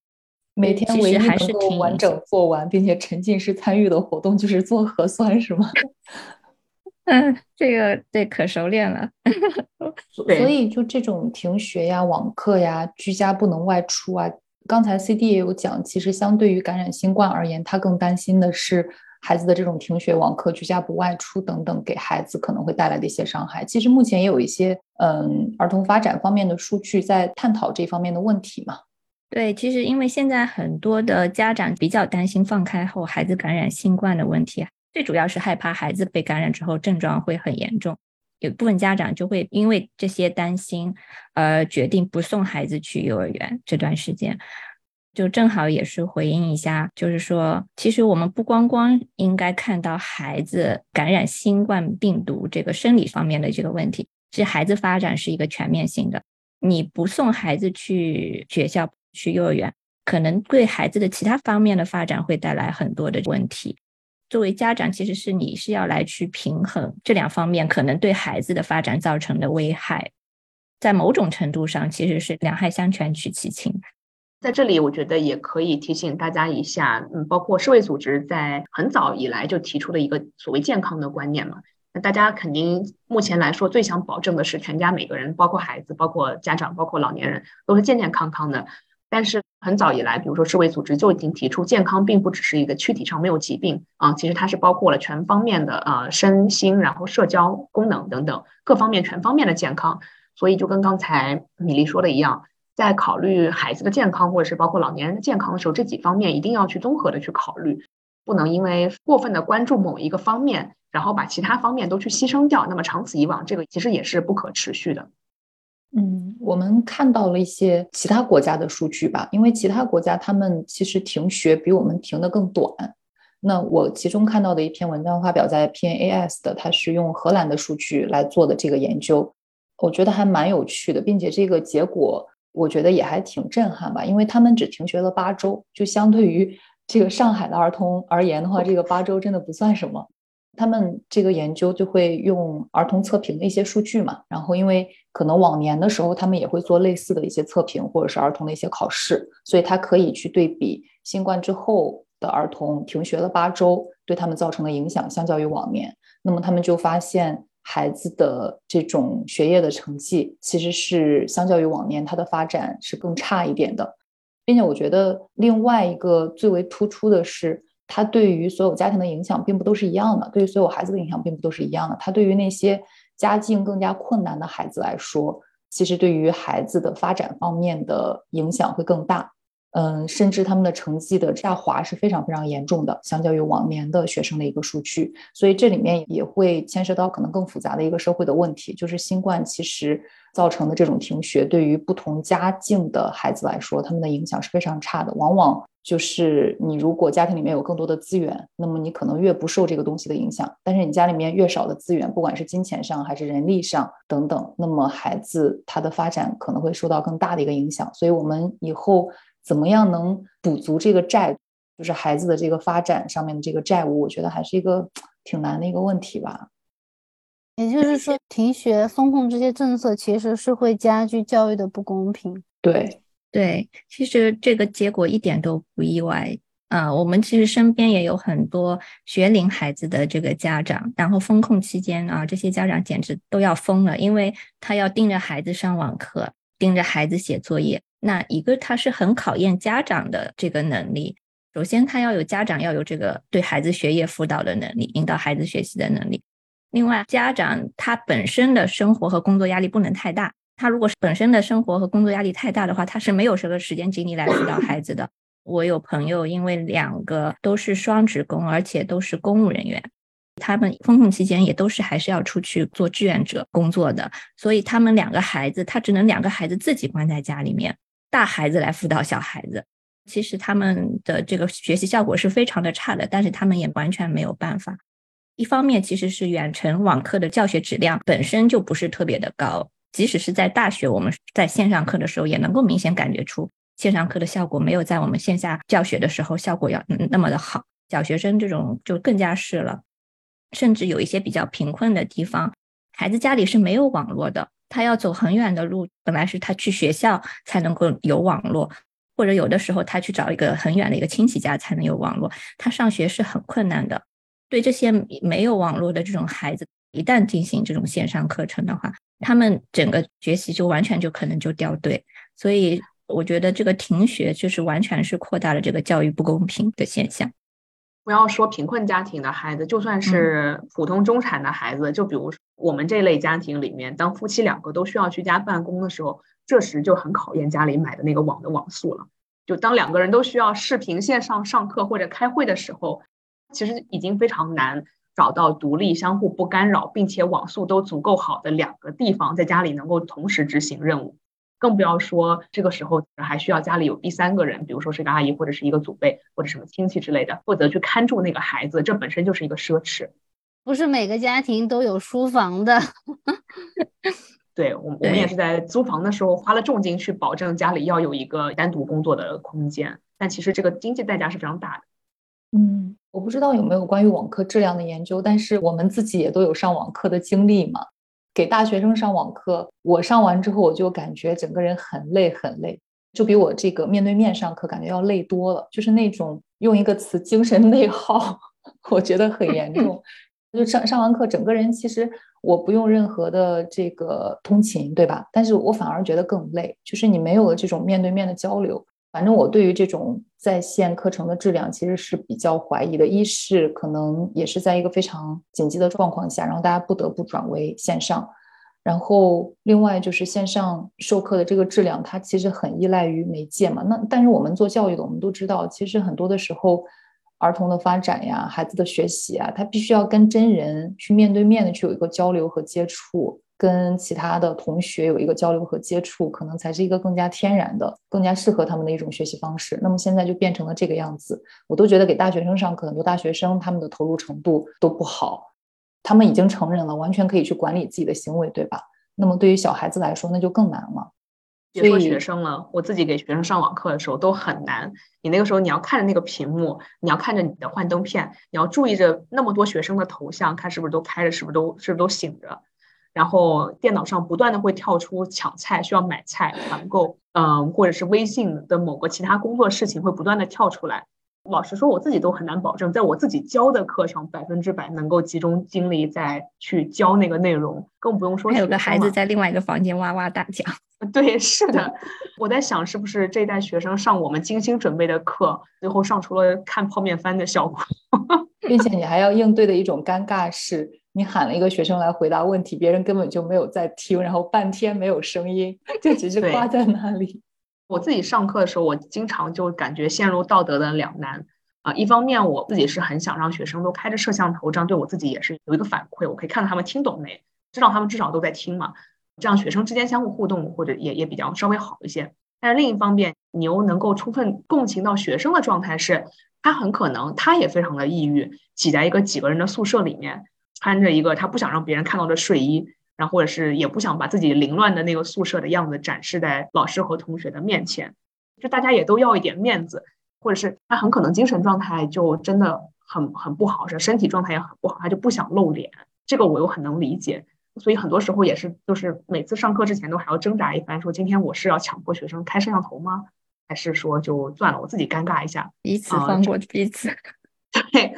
每天唯一能够完整做完并且沉浸式参与的活动就是做核酸，是吗？<laughs> 嗯，这个对可熟练了。<laughs> 所以就这种停学呀、网课呀、居家不能外出啊。刚才 C D 也有讲，其实相对于感染新冠而言，他更担心的是孩子的这种停学、网课、居家不外出等等，给孩子可能会带来的一些伤害。其实目前也有一些嗯儿童发展方面的数据在探讨这方面的问题嘛。对，其实因为现在很多的家长比较担心放开后孩子感染新冠的问题，最主要是害怕孩子被感染之后症状会很严重。有部分家长就会因为这些担心，而决定不送孩子去幼儿园这段时间，就正好也是回应一下，就是说，其实我们不光光应该看到孩子感染新冠病毒这个生理方面的这个问题，其实孩子发展是一个全面性的。你不送孩子去学校、去幼儿园，可能对孩子的其他方面的发展会带来很多的问题。作为家长，其实是你是要来去平衡这两方面可能对孩子的发展造成的危害，在某种程度上其实是两害相权取其轻。在这里，我觉得也可以提醒大家一下，嗯，包括世卫组织在很早以来就提出了一个所谓健康的观念嘛。那大家肯定目前来说最想保证的是全家每个人，包括孩子、包括家长、包括老年人都是健健康康的。但是很早以来，比如说世卫组织就已经提出，健康并不只是一个躯体上没有疾病啊，其实它是包括了全方面的呃身心，然后社交功能等等各方面全方面的健康。所以就跟刚才米粒说的一样，在考虑孩子的健康或者是包括老年人的健康的时候，这几方面一定要去综合的去考虑，不能因为过分的关注某一个方面，然后把其他方面都去牺牲掉。那么长此以往，这个其实也是不可持续的。嗯，我们看到了一些其他国家的数据吧，因为其他国家他们其实停学比我们停的更短。那我其中看到的一篇文章发表在 PNAS 的，它是用荷兰的数据来做的这个研究，我觉得还蛮有趣的，并且这个结果我觉得也还挺震撼吧，因为他们只停学了八周，就相对于这个上海的儿童而言的话，这个八周真的不算什么。他们这个研究就会用儿童测评的一些数据嘛，然后因为。可能往年的时候他们也会做类似的一些测评，或者是儿童的一些考试，所以他可以去对比新冠之后的儿童停学了八周对他们造成的影响，相较于往年，那么他们就发现孩子的这种学业的成绩其实是相较于往年他的发展是更差一点的，并且我觉得另外一个最为突出的是。它对于所有家庭的影响并不都是一样的，对于所有孩子的影响并不都是一样的。它对于那些家境更加困难的孩子来说，其实对于孩子的发展方面的影响会更大。嗯，甚至他们的成绩的下滑是非常非常严重的，相较于往年的学生的一个数据。所以这里面也会牵涉到可能更复杂的一个社会的问题，就是新冠其实造成的这种停学，对于不同家境的孩子来说，他们的影响是非常差的，往往。就是你如果家庭里面有更多的资源，那么你可能越不受这个东西的影响。但是你家里面越少的资源，不管是金钱上还是人力上等等，那么孩子他的发展可能会受到更大的一个影响。所以，我们以后怎么样能补足这个债，就是孩子的这个发展上面的这个债务，我觉得还是一个挺难的一个问题吧。也就是说，停学、风控这些政策其实是会加剧教育的不公平。对。对，其实这个结果一点都不意外啊。我们其实身边也有很多学龄孩子的这个家长，然后封控期间啊，这些家长简直都要疯了，因为他要盯着孩子上网课，盯着孩子写作业。那一个他是很考验家长的这个能力。首先，他要有家长要有这个对孩子学业辅导的能力，引导孩子学习的能力。另外，家长他本身的生活和工作压力不能太大。他如果是本身的生活和工作压力太大的话，他是没有什么时间精力来辅导孩子的。我有朋友，因为两个都是双职工，而且都是公务人员，他们封控期间也都是还是要出去做志愿者工作的，所以他们两个孩子，他只能两个孩子自己关在家里面，大孩子来辅导小孩子。其实他们的这个学习效果是非常的差的，但是他们也完全没有办法。一方面，其实是远程网课的教学质量本身就不是特别的高。即使是在大学，我们在线上课的时候，也能够明显感觉出线上课的效果没有在我们线下教学的时候效果要那么的好。小学生这种就更加是了，甚至有一些比较贫困的地方，孩子家里是没有网络的，他要走很远的路，本来是他去学校才能够有网络，或者有的时候他去找一个很远的一个亲戚家才能有网络，他上学是很困难的。对这些没有网络的这种孩子，一旦进行这种线上课程的话，他们整个学习就完全就可能就掉队，所以我觉得这个停学就是完全是扩大了这个教育不公平的现象。不要说贫困家庭的孩子，就算是普通中产的孩子，就比如我们这类家庭里面，当夫妻两个都需要居家办公的时候，这时就很考验家里买的那个网的网速了。就当两个人都需要视频线上上课或者开会的时候，其实已经非常难。找到独立、相互不干扰，并且网速都足够好的两个地方，在家里能够同时执行任务，更不要说这个时候还需要家里有第三个人，比如说是个阿姨或者是一个祖辈或者什么亲戚之类的，负责去看住那个孩子，这本身就是一个奢侈。不是每个家庭都有书房的。<laughs> 对我，我们也是在租房的时候花了重金去保证家里要有一个单独工作的空间，但其实这个经济代价是非常大的。嗯。我不知道有没有关于网课质量的研究，但是我们自己也都有上网课的经历嘛。给大学生上网课，我上完之后我就感觉整个人很累很累，就比我这个面对面上课感觉要累多了。就是那种用一个词精神内耗，<laughs> 我觉得很严重。<laughs> 就上上完课，整个人其实我不用任何的这个通勤，对吧？但是我反而觉得更累，就是你没有了这种面对面的交流。反正我对于这种在线课程的质量其实是比较怀疑的。一是可能也是在一个非常紧急的状况下，然后大家不得不转为线上。然后另外就是线上授课的这个质量，它其实很依赖于媒介嘛。那但是我们做教育的，我们都知道，其实很多的时候，儿童的发展呀、孩子的学习啊，他必须要跟真人去面对面的去有一个交流和接触。跟其他的同学有一个交流和接触，可能才是一个更加天然的、更加适合他们的一种学习方式。那么现在就变成了这个样子，我都觉得给大学生上课，很多大学生他们的投入程度都不好。他们已经成人了，完全可以去管理自己的行为，对吧？那么对于小孩子来说，那就更难了。别说学生了，我自己给学生上网课的时候都很难。你那个时候你要看着那个屏幕，你要看着你的幻灯片，你要注意着那么多学生的头像，看是不是都开着，是不是都是不是都醒着。然后电脑上不断的会跳出抢菜需要买菜团购，嗯，或者是微信的某个其他工作事情会不断的跳出来。老实说，我自己都很难保证在我自己教的课上百分之百能够集中精力在去教那个内容，更不用说还有个孩子在另外一个房间哇哇大叫。<laughs> 对，是的，我在想是不是这一代学生上我们精心准备的课，最后上出了看泡面番的效果，<laughs> 并且你还要应对的一种尴尬是。你喊了一个学生来回答问题，别人根本就没有在听，然后半天没有声音，<laughs> 就只是挂在那里。我自己上课的时候，我经常就感觉陷入道德的两难啊。一方面，我自己是很想让学生都开着摄像头，这样对我自己也是有一个反馈，我可以看到他们听懂没，知道他们至少都在听嘛，这样学生之间相互互动或者也也比较稍微好一些。但是另一方面，你又能够充分共情到学生的状态，是他很可能他也非常的抑郁，挤在一个几个人的宿舍里面。穿着一个他不想让别人看到的睡衣，然后或者是也不想把自己凌乱的那个宿舍的样子展示在老师和同学的面前，就大家也都要一点面子，或者是他很可能精神状态就真的很很不好，是身体状态也很不好，他就不想露脸。这个我又很能理解，所以很多时候也是就是每次上课之前都还要挣扎一番，说今天我是要强迫学生开摄像头吗？还是说就算了，我自己尴尬一下，彼此放过彼此。<laughs> 对，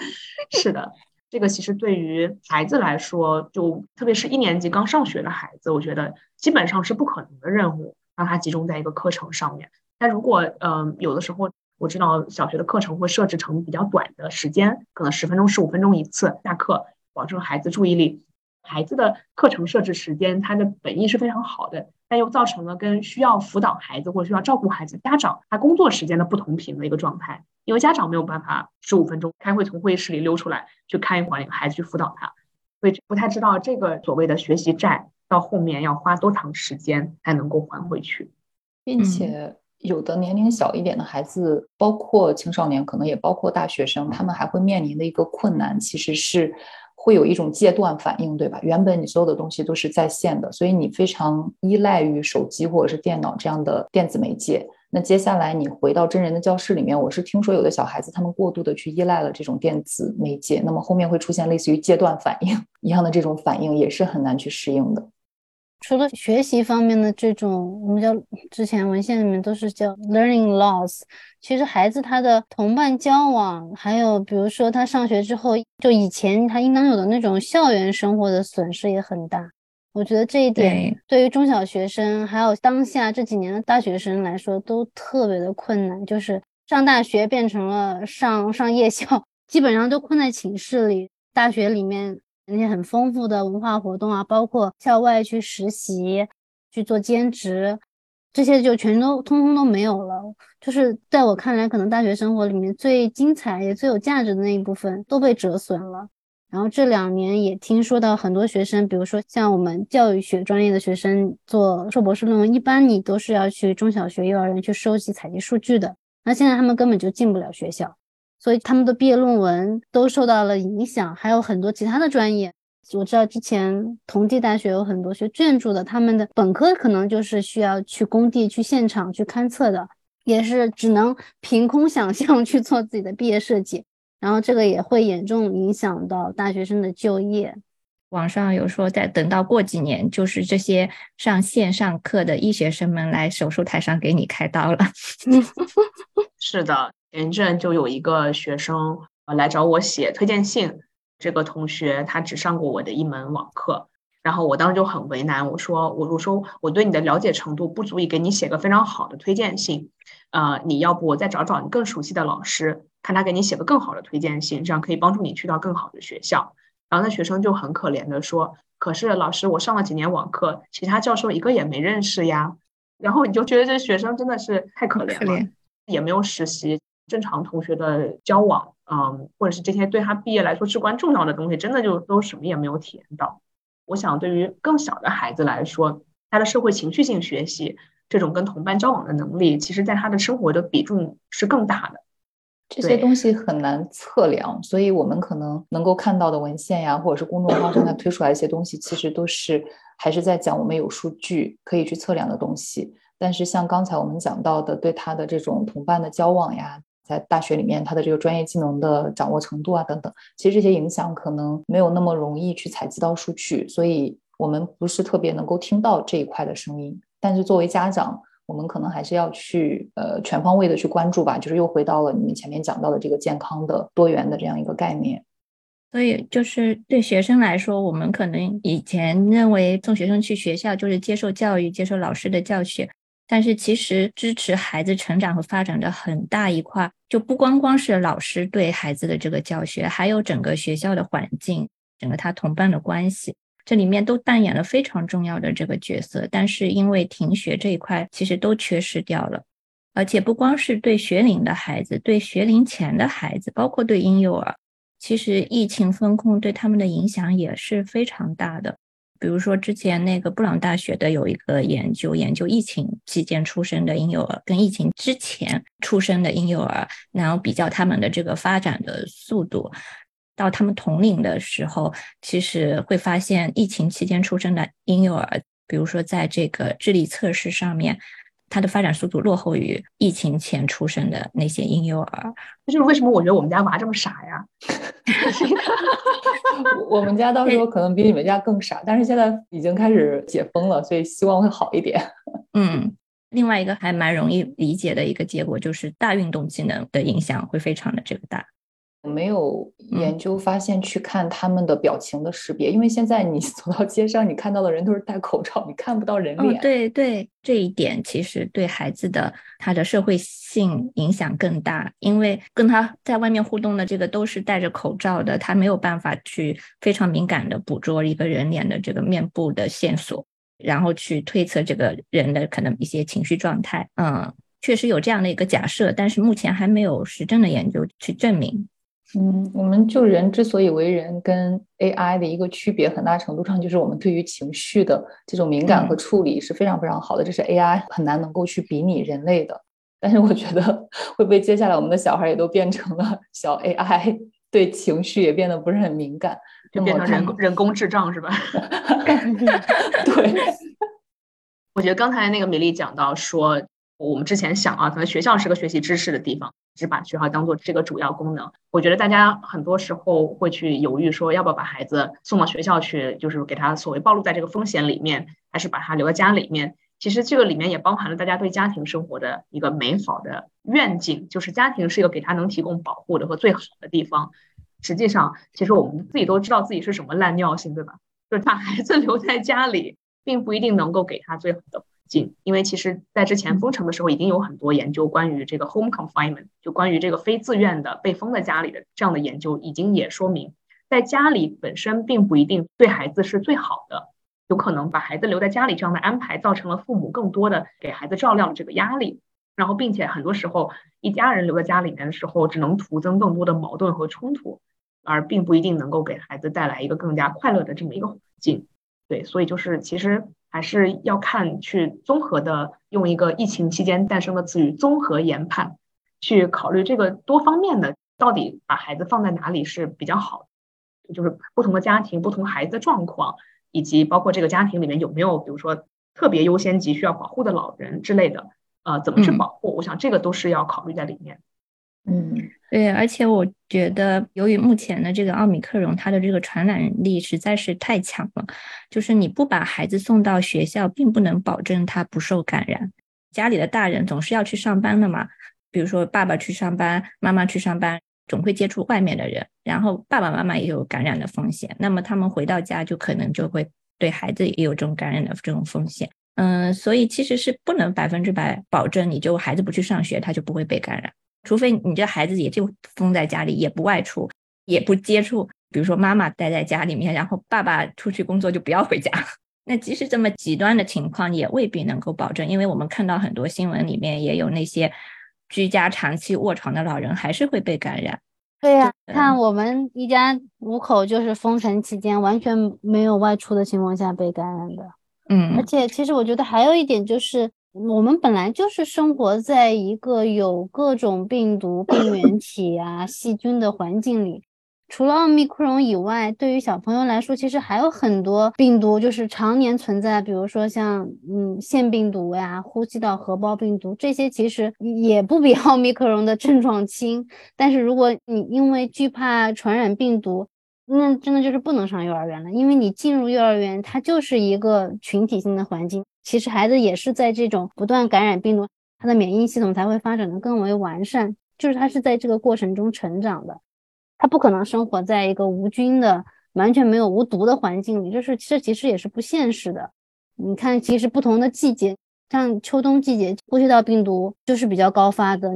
是的。这个其实对于孩子来说，就特别是一年级刚上学的孩子，我觉得基本上是不可能的任务，让他集中在一个课程上面。但如果，嗯，有的时候我知道小学的课程会设置成比较短的时间，可能十分钟、十五分钟一次下课，保证孩子注意力。孩子的课程设置时间，他的本意是非常好的，但又造成了跟需要辅导孩子或者需要照顾孩子家长他工作时间的不同频的一个状态。因为家长没有办法十五分钟开会从会议室里溜出来去看一会儿孩子去辅导他，所以不太知道这个所谓的学习债到后面要花多长时间才能够还回去，并且有的年龄小一点的孩子，包括青少年，可能也包括大学生，他们还会面临的一个困难其实是。会有一种戒断反应，对吧？原本你所有的东西都是在线的，所以你非常依赖于手机或者是电脑这样的电子媒介。那接下来你回到真人的教室里面，我是听说有的小孩子他们过度的去依赖了这种电子媒介，那么后面会出现类似于戒断反应 <laughs> 一样的这种反应，也是很难去适应的。除了学习方面的这种，我们叫之前文献里面都是叫 learning loss。其实孩子他的同伴交往，还有比如说他上学之后，就以前他应当有的那种校园生活的损失也很大。我觉得这一点对于中小学生，还有当下这几年的大学生来说，都特别的困难。就是上大学变成了上上夜校，基本上都困在寝室里。大学里面。那些很丰富的文化活动啊，包括校外去实习、去做兼职，这些就全都通通都没有了。就是在我看来，可能大学生活里面最精彩也最有价值的那一部分都被折损了。然后这两年也听说到很多学生，比如说像我们教育学专业的学生做硕博士论文，一般你都是要去中小学、幼儿园去收集采集数据的。那现在他们根本就进不了学校。所以他们的毕业论文都受到了影响，还有很多其他的专业。我知道之前同济大学有很多学建筑的，他们的本科可能就是需要去工地、去现场去勘测的，也是只能凭空想象去做自己的毕业设计。然后这个也会严重影响到大学生的就业。网上有说，在等到过几年，就是这些上线上课的医学生们来手术台上给你开刀了。<laughs> 是的。前阵就有一个学生呃来找我写推荐信，这个同学他只上过我的一门网课，然后我当时就很为难，我说我我说我对你的了解程度不足以给你写个非常好的推荐信，呃，你要不我再找找你更熟悉的老师，看他给你写个更好的推荐信，这样可以帮助你去到更好的学校。然后那学生就很可怜的说，可是老师我上了几年网课，其他教授一个也没认识呀。然后你就觉得这学生真的是太可怜了，也没有实习。正常同学的交往，嗯，或者是这些对他毕业来说至关重要的东西，真的就都什么也没有体验到。我想，对于更小的孩子来说，他的社会情绪性学习，这种跟同伴交往的能力，其实在他的生活的比重是更大的。这些东西很难测量，所以我们可能能够看到的文献呀，或者是公众号上他推出来一些东西，其实都是还是在讲我们有数据可以去测量的东西。但是像刚才我们讲到的，对他的这种同伴的交往呀。在大学里面，他的这个专业技能的掌握程度啊，等等，其实这些影响可能没有那么容易去采集到数据，所以我们不是特别能够听到这一块的声音。但是作为家长，我们可能还是要去呃全方位的去关注吧，就是又回到了你们前面讲到的这个健康的多元的这样一个概念。所以就是对学生来说，我们可能以前认为送学生去学校就是接受教育、接受老师的教学，但是其实支持孩子成长和发展的很大一块，就不光光是老师对孩子的这个教学，还有整个学校的环境，整个他同伴的关系。这里面都扮演了非常重要的这个角色，但是因为停学这一块，其实都缺失掉了。而且不光是对学龄的孩子，对学龄前的孩子，包括对婴幼儿，其实疫情风控对他们的影响也是非常大的。比如说之前那个布朗大学的有一个研究，研究疫情期间出生的婴幼儿跟疫情之前出生的婴幼儿，然后比较他们的这个发展的速度。到他们同龄的时候，其实会发现疫情期间出生的婴幼儿，比如说在这个智力测试上面，它的发展速度落后于疫情前出生的那些婴幼儿。<laughs> 就是为什么我觉得我们家娃这么傻呀？<laughs> 我们家到时候可能比你们家更傻，但是现在已经开始解封了，所以希望会好一点。<laughs> 嗯，另外一个还蛮容易理解的一个结果就是大运动技能的影响会非常的这个大。没有研究发现去看他们的表情的识别，因为现在你 <laughs> 走到街上，你看到的人都是戴口罩，你看不到人脸。对对，这一点其实对孩子的他的社会性影响更大，因为跟他在外面互动的这个都是戴着口罩的，他没有办法去非常敏感的捕捉一个人脸的这个面部的线索，然后去推测这个人的可能一些情绪状态。嗯，确实有这样的一个假设，但是目前还没有实证的研究去证明。嗯，我们就人之所以为人，跟 AI 的一个区别，很大程度上就是我们对于情绪的这种敏感和处理是非常非常好的，这是 AI 很难能够去比拟人类的。但是我觉得会不会接下来我们的小孩也都变成了 <laughs> 小 AI，对情绪也变得不是很敏感，就变成人工人工智障是吧？<laughs> 对，<laughs> 我觉得刚才那个米粒讲到说。我们之前想啊，可能学校是个学习知识的地方，只把学校当做这个主要功能。我觉得大家很多时候会去犹豫，说要不要把孩子送到学校去，就是给他所谓暴露在这个风险里面，还是把他留在家里面。其实这个里面也包含了大家对家庭生活的一个美好的愿景，就是家庭是一个给他能提供保护的和最好的地方。实际上，其实我们自己都知道自己是什么烂尿性，对吧？就是把孩子 <laughs> 留在家里，并不一定能够给他最好的。因为其实，在之前封城的时候，已经有很多研究关于这个 home confinement，就关于这个非自愿的被封在家里的这样的研究，已经也说明，在家里本身并不一定对孩子是最好的，有可能把孩子留在家里这样的安排，造成了父母更多的给孩子照料的这个压力，然后并且很多时候一家人留在家里面的时候，只能徒增更多的矛盾和冲突，而并不一定能够给孩子带来一个更加快乐的这么一个环境。对，所以就是其实。还是要看去综合的，用一个疫情期间诞生的词语“综合研判”，去考虑这个多方面的到底把孩子放在哪里是比较好的，就是不同的家庭、不同孩子的状况，以及包括这个家庭里面有没有比如说特别优先级需要保护的老人之类的，呃，怎么去保护？我想这个都是要考虑在里面。嗯，对，而且我觉得，由于目前的这个奥密克戎，它的这个传染力实在是太强了，就是你不把孩子送到学校，并不能保证他不受感染。家里的大人总是要去上班的嘛，比如说爸爸去上班，妈妈去上班，总会接触外面的人，然后爸爸妈妈也有感染的风险，那么他们回到家就可能就会对孩子也有这种感染的这种风险。嗯，所以其实是不能百分之百保证，你就孩子不去上学，他就不会被感染。除非你这孩子也就封在家里，也不外出，也不接触，比如说妈妈待在家里面，然后爸爸出去工作就不要回家。<laughs> 那即使这么极端的情况，也未必能够保证，因为我们看到很多新闻里面也有那些居家长期卧床的老人还是会被感染。对呀，看我们一家五口就是封城期间完全没有外出的情况下被感染的。嗯，而且其实我觉得还有一点就是。我们本来就是生活在一个有各种病毒、病原体啊、细菌的环境里。除了奥密克戎以外，对于小朋友来说，其实还有很多病毒就是常年存在，比如说像嗯腺病毒呀、呼吸道合胞病毒这些，其实也不比奥密克戎的症状轻。但是如果你因为惧怕传染病毒，那真的就是不能上幼儿园了，因为你进入幼儿园，它就是一个群体性的环境。其实孩子也是在这种不断感染病毒，他的免疫系统才会发展的更为完善，就是他是在这个过程中成长的，他不可能生活在一个无菌的、完全没有无毒的环境里，就是这其实也是不现实的。你看，其实不同的季节，像秋冬季节，呼吸道病毒就是比较高发的。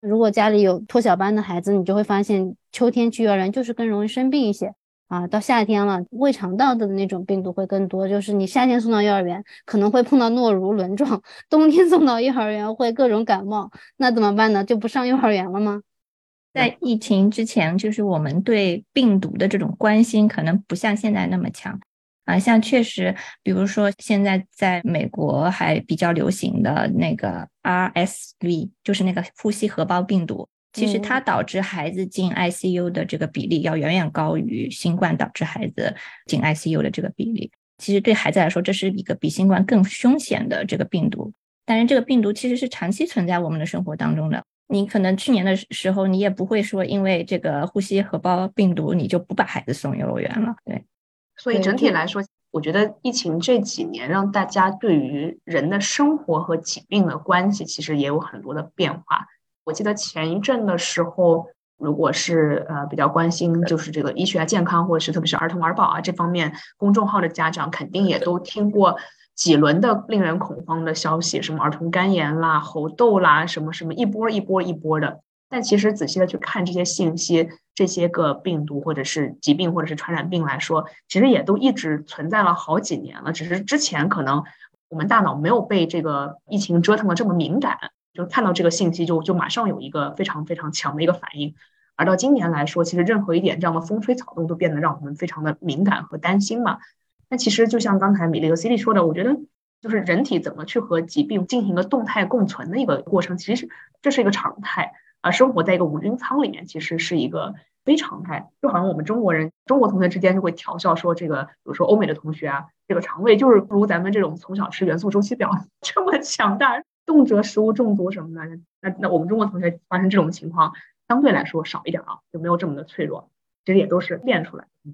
如果家里有托小班的孩子，你就会发现秋天去幼儿园就是更容易生病一些。啊，到夏天了，胃肠道的那种病毒会更多。就是你夏天送到幼儿园，可能会碰到诺如轮状；冬天送到幼儿园会各种感冒。那怎么办呢？就不上幼儿园了吗？在疫情之前，就是我们对病毒的这种关心可能不像现在那么强啊。像确实，比如说现在在美国还比较流行的那个 RSV，就是那个呼吸合胞病毒。其实它导致孩子进 ICU 的这个比例要远远高于新冠导致孩子进 ICU 的这个比例。其实对孩子来说，这是一个比新冠更凶险的这个病毒。但是这个病毒其实是长期存在我们的生活当中的。你可能去年的时候，你也不会说因为这个呼吸合胞病毒，你就不把孩子送幼儿园了。对。所以整体来说，我觉得疫情这几年让大家对于人的生活和疾病的关系，其实也有很多的变化。我记得前一阵的时候，如果是呃比较关心就是这个医学啊、健康，或者是特别是儿童儿保啊这方面公众号的家长，肯定也都听过几轮的令人恐慌的消息，什么儿童肝炎啦、猴痘啦，什么什么一波一波一波的。但其实仔细的去看这些信息，这些个病毒或者是疾病或者是传染病来说，其实也都一直存在了好几年了，只是之前可能我们大脑没有被这个疫情折腾的这么敏感。就看到这个信息，就就马上有一个非常非常强的一个反应。而到今年来说，其实任何一点这样的风吹草动都变得让我们非常的敏感和担心嘛。那其实就像刚才米粒和 C D 说的，我觉得就是人体怎么去和疾病进行一个动态共存的一个过程，其实这是一个常态。而生活在一个无菌舱里面，其实是一个非常态。就好像我们中国人，中国同学之间就会调笑说，这个比如说欧美的同学啊，这个肠胃就是不如咱们这种从小吃元素周期表 <laughs> 这么强大。动辄食物中毒什么的，那那我们中国同学发生这种情况相对来说少一点啊，就没有这么的脆弱。其实也都是练出来的。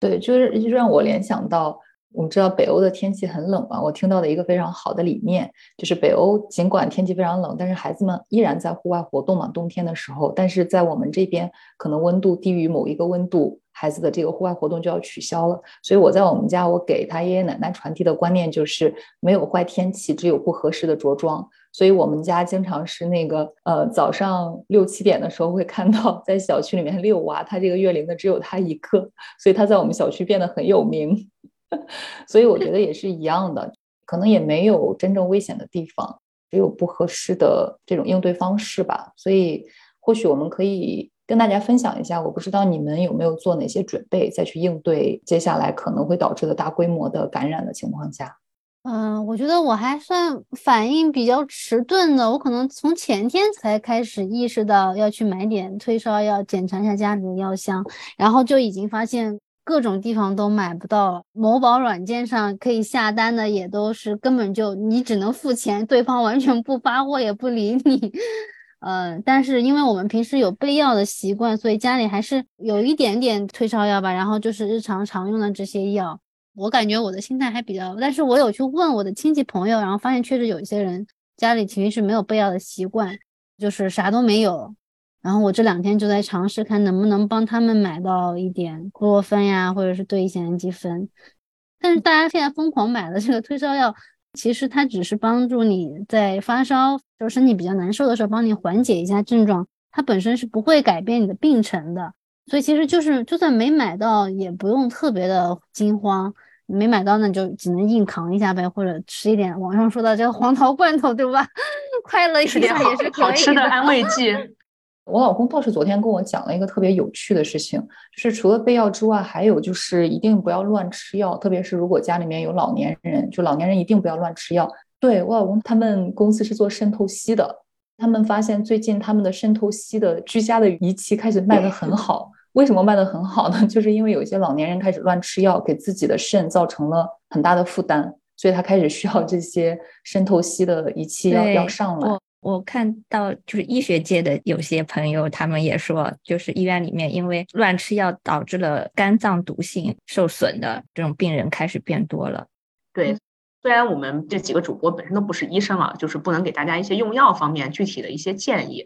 对，就是就让我联想到，我们知道北欧的天气很冷嘛，我听到的一个非常好的理念，就是北欧尽管天气非常冷，但是孩子们依然在户外活动嘛，冬天的时候，但是在我们这边可能温度低于某一个温度。孩子的这个户外活动就要取消了，所以我在我们家，我给他爷爷奶奶传递的观念就是没有坏天气，只有不合适的着装。所以我们家经常是那个呃早上六七点的时候会看到 <laughs> 在小区里面遛娃，他这个月龄的只有他一个，所以他在我们小区变得很有名。所以我觉得 <laughs> 也是一样的，可能也没有真正危险的地方，只有不合适的这种应对方式吧。所以或许我们可以。跟大家分享一下，我不知道你们有没有做哪些准备，再去应对接下来可能会导致的大规模的感染的情况下。嗯，我觉得我还算反应比较迟钝的，我可能从前天才开始意识到要去买点退烧药，检查一下家里的药箱，然后就已经发现各种地方都买不到。某宝软件上可以下单的也都是根本就你只能付钱，对方完全不发货也不理你。<laughs> 呃，但是因为我们平时有备药的习惯，所以家里还是有一点点退烧药吧。然后就是日常常用的这些药，我感觉我的心态还比较。但是我有去问我的亲戚朋友，然后发现确实有一些人家里其实是没有备药的习惯，就是啥都没有。然后我这两天就在尝试看能不能帮他们买到一点布洛芬呀，或者是对乙酰氨基酚。但是大家现在疯狂买的这个退烧药。其实它只是帮助你在发烧，就是身体比较难受的时候，帮你缓解一下症状。它本身是不会改变你的病程的，所以其实就是就算没买到，也不用特别的惊慌。没买到，那就只能硬扛一下呗，或者吃一点网上说的这个黄桃罐头，对吧？<laughs> 快乐一下也是好吃的安慰剂。我老公倒是昨天跟我讲了一个特别有趣的事情，就是除了备药之外，还有就是一定不要乱吃药，特别是如果家里面有老年人，就老年人一定不要乱吃药。对我老公他们公司是做渗透析的，他们发现最近他们的渗透析的居家的仪器开始卖得很好。为什么卖得很好呢？<laughs> 就是因为有一些老年人开始乱吃药，给自己的肾造成了很大的负担，所以他开始需要这些渗透析的仪器要要上来。我看到就是医学界的有些朋友，他们也说，就是医院里面因为乱吃药导致了肝脏毒性受损的这种病人开始变多了。对，虽然我们这几个主播本身都不是医生啊，就是不能给大家一些用药方面具体的一些建议，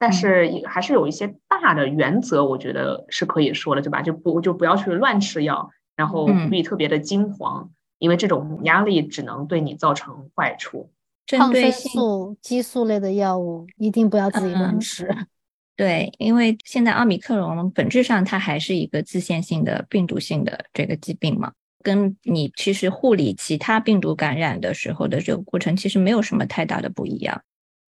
但是还是有一些大的原则，我觉得是可以说的，对吧？就不就不要去乱吃药，然后不必特别的惊慌，因为这种压力只能对你造成坏处。抗生素、激素类的药物一定不要自己乱吃。<laughs> 对，因为现在奥密克戎本质上它还是一个自限性的病毒性的这个疾病嘛，跟你其实护理其他病毒感染的时候的这个过程其实没有什么太大的不一样。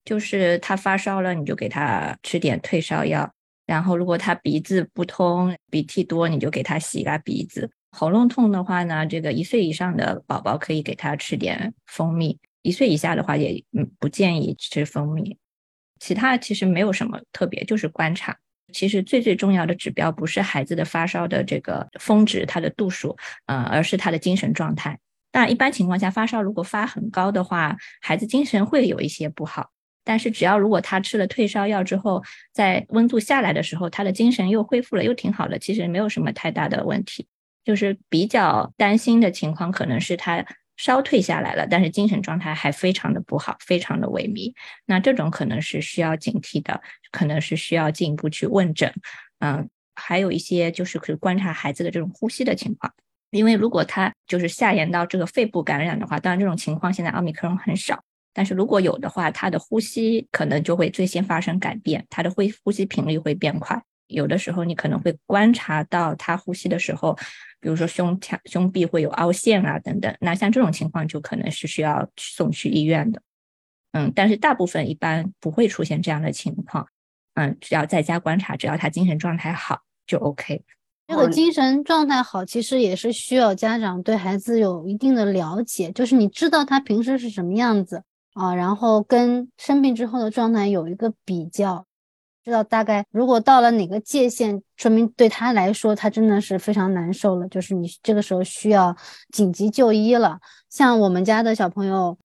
就是他发烧了，你就给他吃点退烧药，然后如果他鼻子不通、鼻涕多，你就给他洗一下鼻子。喉咙痛的话呢，这个一岁以上的宝宝可以给他吃点蜂蜜。一岁以下的话，也嗯不建议吃蜂蜜。其他其实没有什么特别，就是观察。其实最最重要的指标不是孩子的发烧的这个峰值，它的度数，呃，而是他的精神状态。但，一般情况下，发烧如果发很高的话，孩子精神会有一些不好。但是只要如果他吃了退烧药之后，在温度下来的时候，他的精神又恢复了，又挺好的，其实没有什么太大的问题。就是比较担心的情况，可能是他。烧退下来了，但是精神状态还非常的不好，非常的萎靡。那这种可能是需要警惕的，可能是需要进一步去问诊。嗯，还有一些就是可以观察孩子的这种呼吸的情况，因为如果他就是下延到这个肺部感染的话，当然这种情况现在奥密克戎很少，但是如果有的话，他的呼吸可能就会最先发生改变，他的会呼吸频率会变快。有的时候你可能会观察到他呼吸的时候，比如说胸腔、胸壁会有凹陷啊等等。那像这种情况就可能是需要送去医院的。嗯，但是大部分一般不会出现这样的情况。嗯，只要在家观察，只要他精神状态好就 OK。这个精神状态好，其实也是需要家长对孩子有一定的了解，就是你知道他平时是什么样子啊，然后跟生病之后的状态有一个比较。知道大概，如果到了哪个界限，说明对他来说，他真的是非常难受了。就是你这个时候需要紧急就医了。像我们家的小朋友，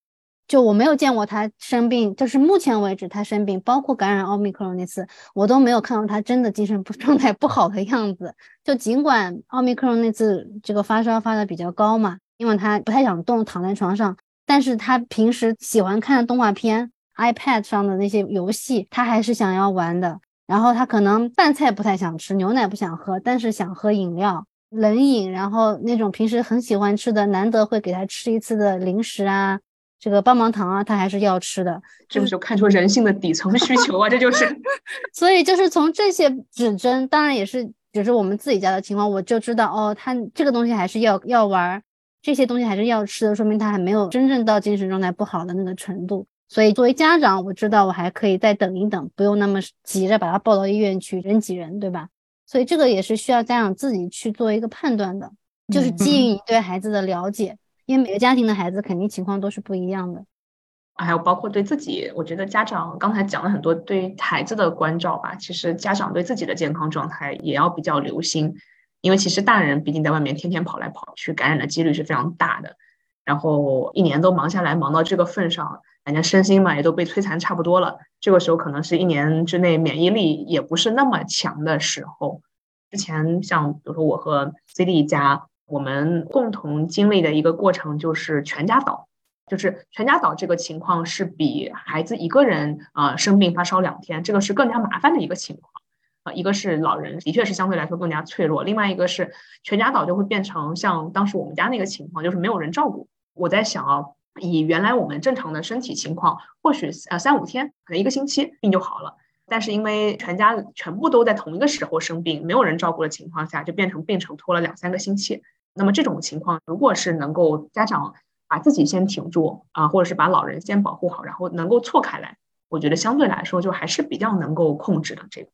就我没有见过他生病，就是目前为止他生病，包括感染奥密克戎那次，我都没有看到他真的精神 <laughs> 状态不好的样子。就尽管奥密克戎那次这个发烧发的比较高嘛，因为他不太想动，躺在床上，但是他平时喜欢看动画片。iPad 上的那些游戏，他还是想要玩的。然后他可能饭菜不太想吃，牛奶不想喝，但是想喝饮料、冷饮。然后那种平时很喜欢吃的，难得会给他吃一次的零食啊，这个棒棒糖啊，他还是要吃的。这个就看出人性的底层需求啊，这就是。<laughs> <laughs> 所以就是从这些指针，当然也是只是我们自己家的情况，我就知道哦，他这个东西还是要要玩，这些东西还是要吃的，说明他还没有真正到精神状态不好的那个程度。所以，作为家长，我知道我还可以再等一等，不用那么急着把他抱到医院去，人挤人，对吧？所以这个也是需要家长自己去做一个判断的，就是基于你对孩子的了解，因为每个家庭的孩子肯定情况都是不一样的。还有包括对自己，我觉得家长刚才讲了很多对孩子的关照吧，其实家长对自己的健康状态也要比较留心，因为其实大人毕竟在外面天天跑来跑去，感染的几率是非常大的。然后一年都忙下来，忙到这个份上，人家身心嘛也都被摧残差不多了。这个时候可能是一年之内免疫力也不是那么强的时候。之前像比如说我和 C D 家，我们共同经历的一个过程就是全家倒，就是全家倒这个情况是比孩子一个人啊生病发烧两天，这个是更加麻烦的一个情况啊。一个是老人的确是相对来说更加脆弱，另外一个是全家倒就会变成像当时我们家那个情况，就是没有人照顾。我在想啊，以原来我们正常的身体情况，或许呃三五天，可能一个星期病就好了。但是因为全家全部都在同一个时候生病，没有人照顾的情况下，就变成病程拖了两三个星期。那么这种情况，如果是能够家长把自己先挺住啊，或者是把老人先保护好，然后能够错开来，我觉得相对来说就还是比较能够控制的。这个，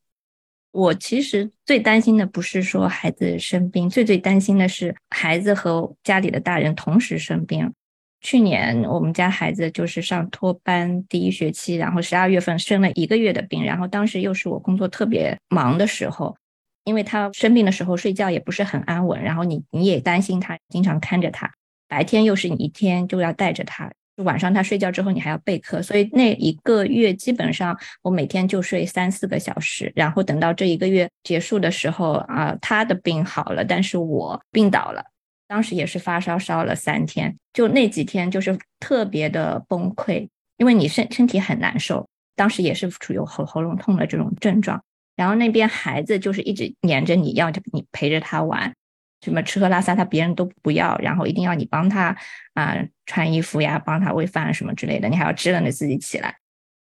我其实最担心的不是说孩子生病，最最担心的是孩子和家里的大人同时生病。去年我们家孩子就是上托班第一学期，然后十二月份生了一个月的病，然后当时又是我工作特别忙的时候，因为他生病的时候睡觉也不是很安稳，然后你你也担心他，经常看着他，白天又是你一天就要带着他，晚上他睡觉之后你还要备课，所以那一个月基本上我每天就睡三四个小时，然后等到这一个月结束的时候啊，他的病好了，但是我病倒了，当时也是发烧烧了三天，就那几天就是特别的崩溃，因为你身身体很难受，当时也是处于喉喉咙痛的这种症状，然后那边孩子就是一直黏着你要你陪着他玩。什么吃喝拉撒他别人都不要，然后一定要你帮他啊穿衣服呀，帮他喂饭什么之类的，你还要支棱着自己起来。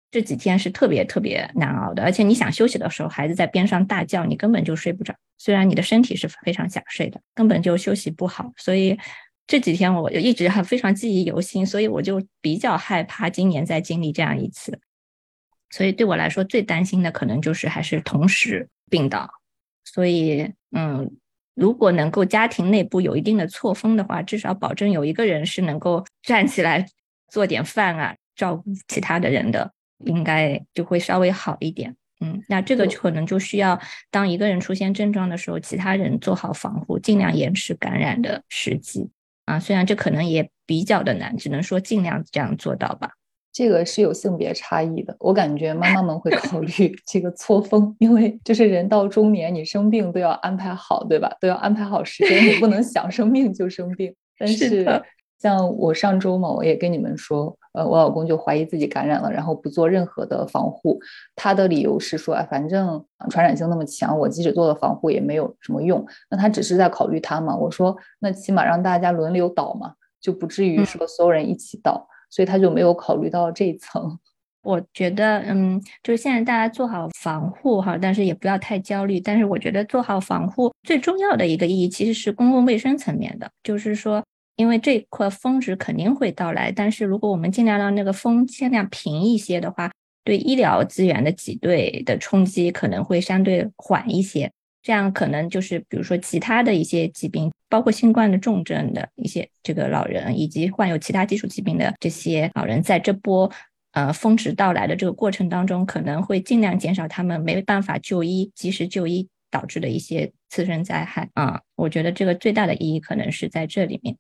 这几天是特别特别难熬的，而且你想休息的时候，孩子在边上大叫，你根本就睡不着。虽然你的身体是非常想睡的，根本就休息不好。所以这几天我就一直还非常记忆犹新，所以我就比较害怕今年再经历这样一次。所以对我来说最担心的可能就是还是同时病倒。所以嗯。如果能够家庭内部有一定的错峰的话，至少保证有一个人是能够站起来做点饭啊，照顾其他的人的，应该就会稍微好一点。嗯，那这个可能就需要当一个人出现症状的时候，其他人做好防护，尽量延迟感染的时机啊。虽然这可能也比较的难，只能说尽量这样做到吧。这个是有性别差异的，我感觉妈妈们会考虑 <laughs> 这个错峰，因为就是人到中年，你生病都要安排好，对吧？都要安排好时间，你不能想生病就生病。<laughs> 但是像我上周嘛，我也跟你们说，呃，我老公就怀疑自己感染了，然后不做任何的防护。他的理由是说，哎，反正传染性那么强，我即使做了防护也没有什么用。那他只是在考虑他嘛？我说，那起码让大家轮流倒嘛，就不至于说所有人一起倒。所以他就没有考虑到这一层。<laughs> 我觉得，嗯，就是现在大家做好防护哈，但是也不要太焦虑。但是我觉得做好防护最重要的一个意义其实是公共卫生层面的，就是说，因为这块峰值肯定会到来，但是如果我们尽量让那个峰尽量平一些的话，对医疗资源的挤兑的冲击可能会相对缓一些。这样可能就是，比如说其他的一些疾病，包括新冠的重症的一些这个老人，以及患有其他基础疾病的这些老人，在这波呃峰值到来的这个过程当中，可能会尽量减少他们没办法就医、及时就医导致的一些次生灾害啊。我觉得这个最大的意义可能是在这里面。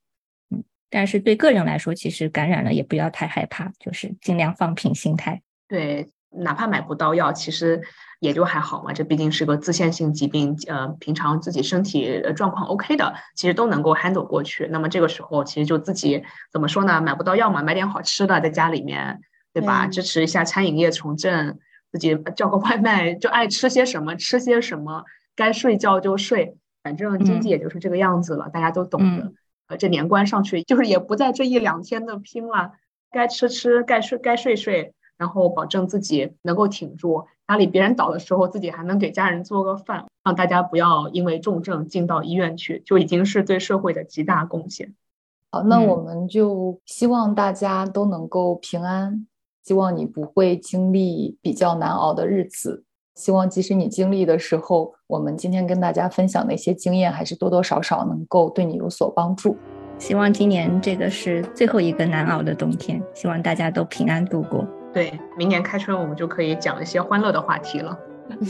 嗯，但是对个人来说，其实感染了也不要太害怕，就是尽量放平心态。对，哪怕买不到药，其实。也就还好嘛，这毕竟是个自限性疾病，呃，平常自己身体状况 OK 的，其实都能够 handle 过去。那么这个时候，其实就自己怎么说呢？买不到药嘛，买点好吃的在家里面，对吧？支持一下餐饮业重振，自己叫个外卖，就爱吃些什么吃些什么，该睡觉就睡，反正经济也就是这个样子了，大家都懂的。呃，这年关上去，就是也不在这一两天的拼了，该吃吃，该睡该睡睡。然后保证自己能够挺住，家里别人倒的时候，自己还能给家人做个饭，让大家不要因为重症进到医院去，就已经是对社会的极大贡献。好，那我们就希望大家都能够平安，希望你不会经历比较难熬的日子，希望即使你经历的时候，我们今天跟大家分享的一些经验，还是多多少少能够对你有所帮助。希望今年这个是最后一个难熬的冬天，希望大家都平安度过。对，明年开春我们就可以讲一些欢乐的话题了。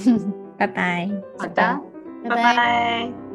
<laughs> 拜拜。好的，拜拜。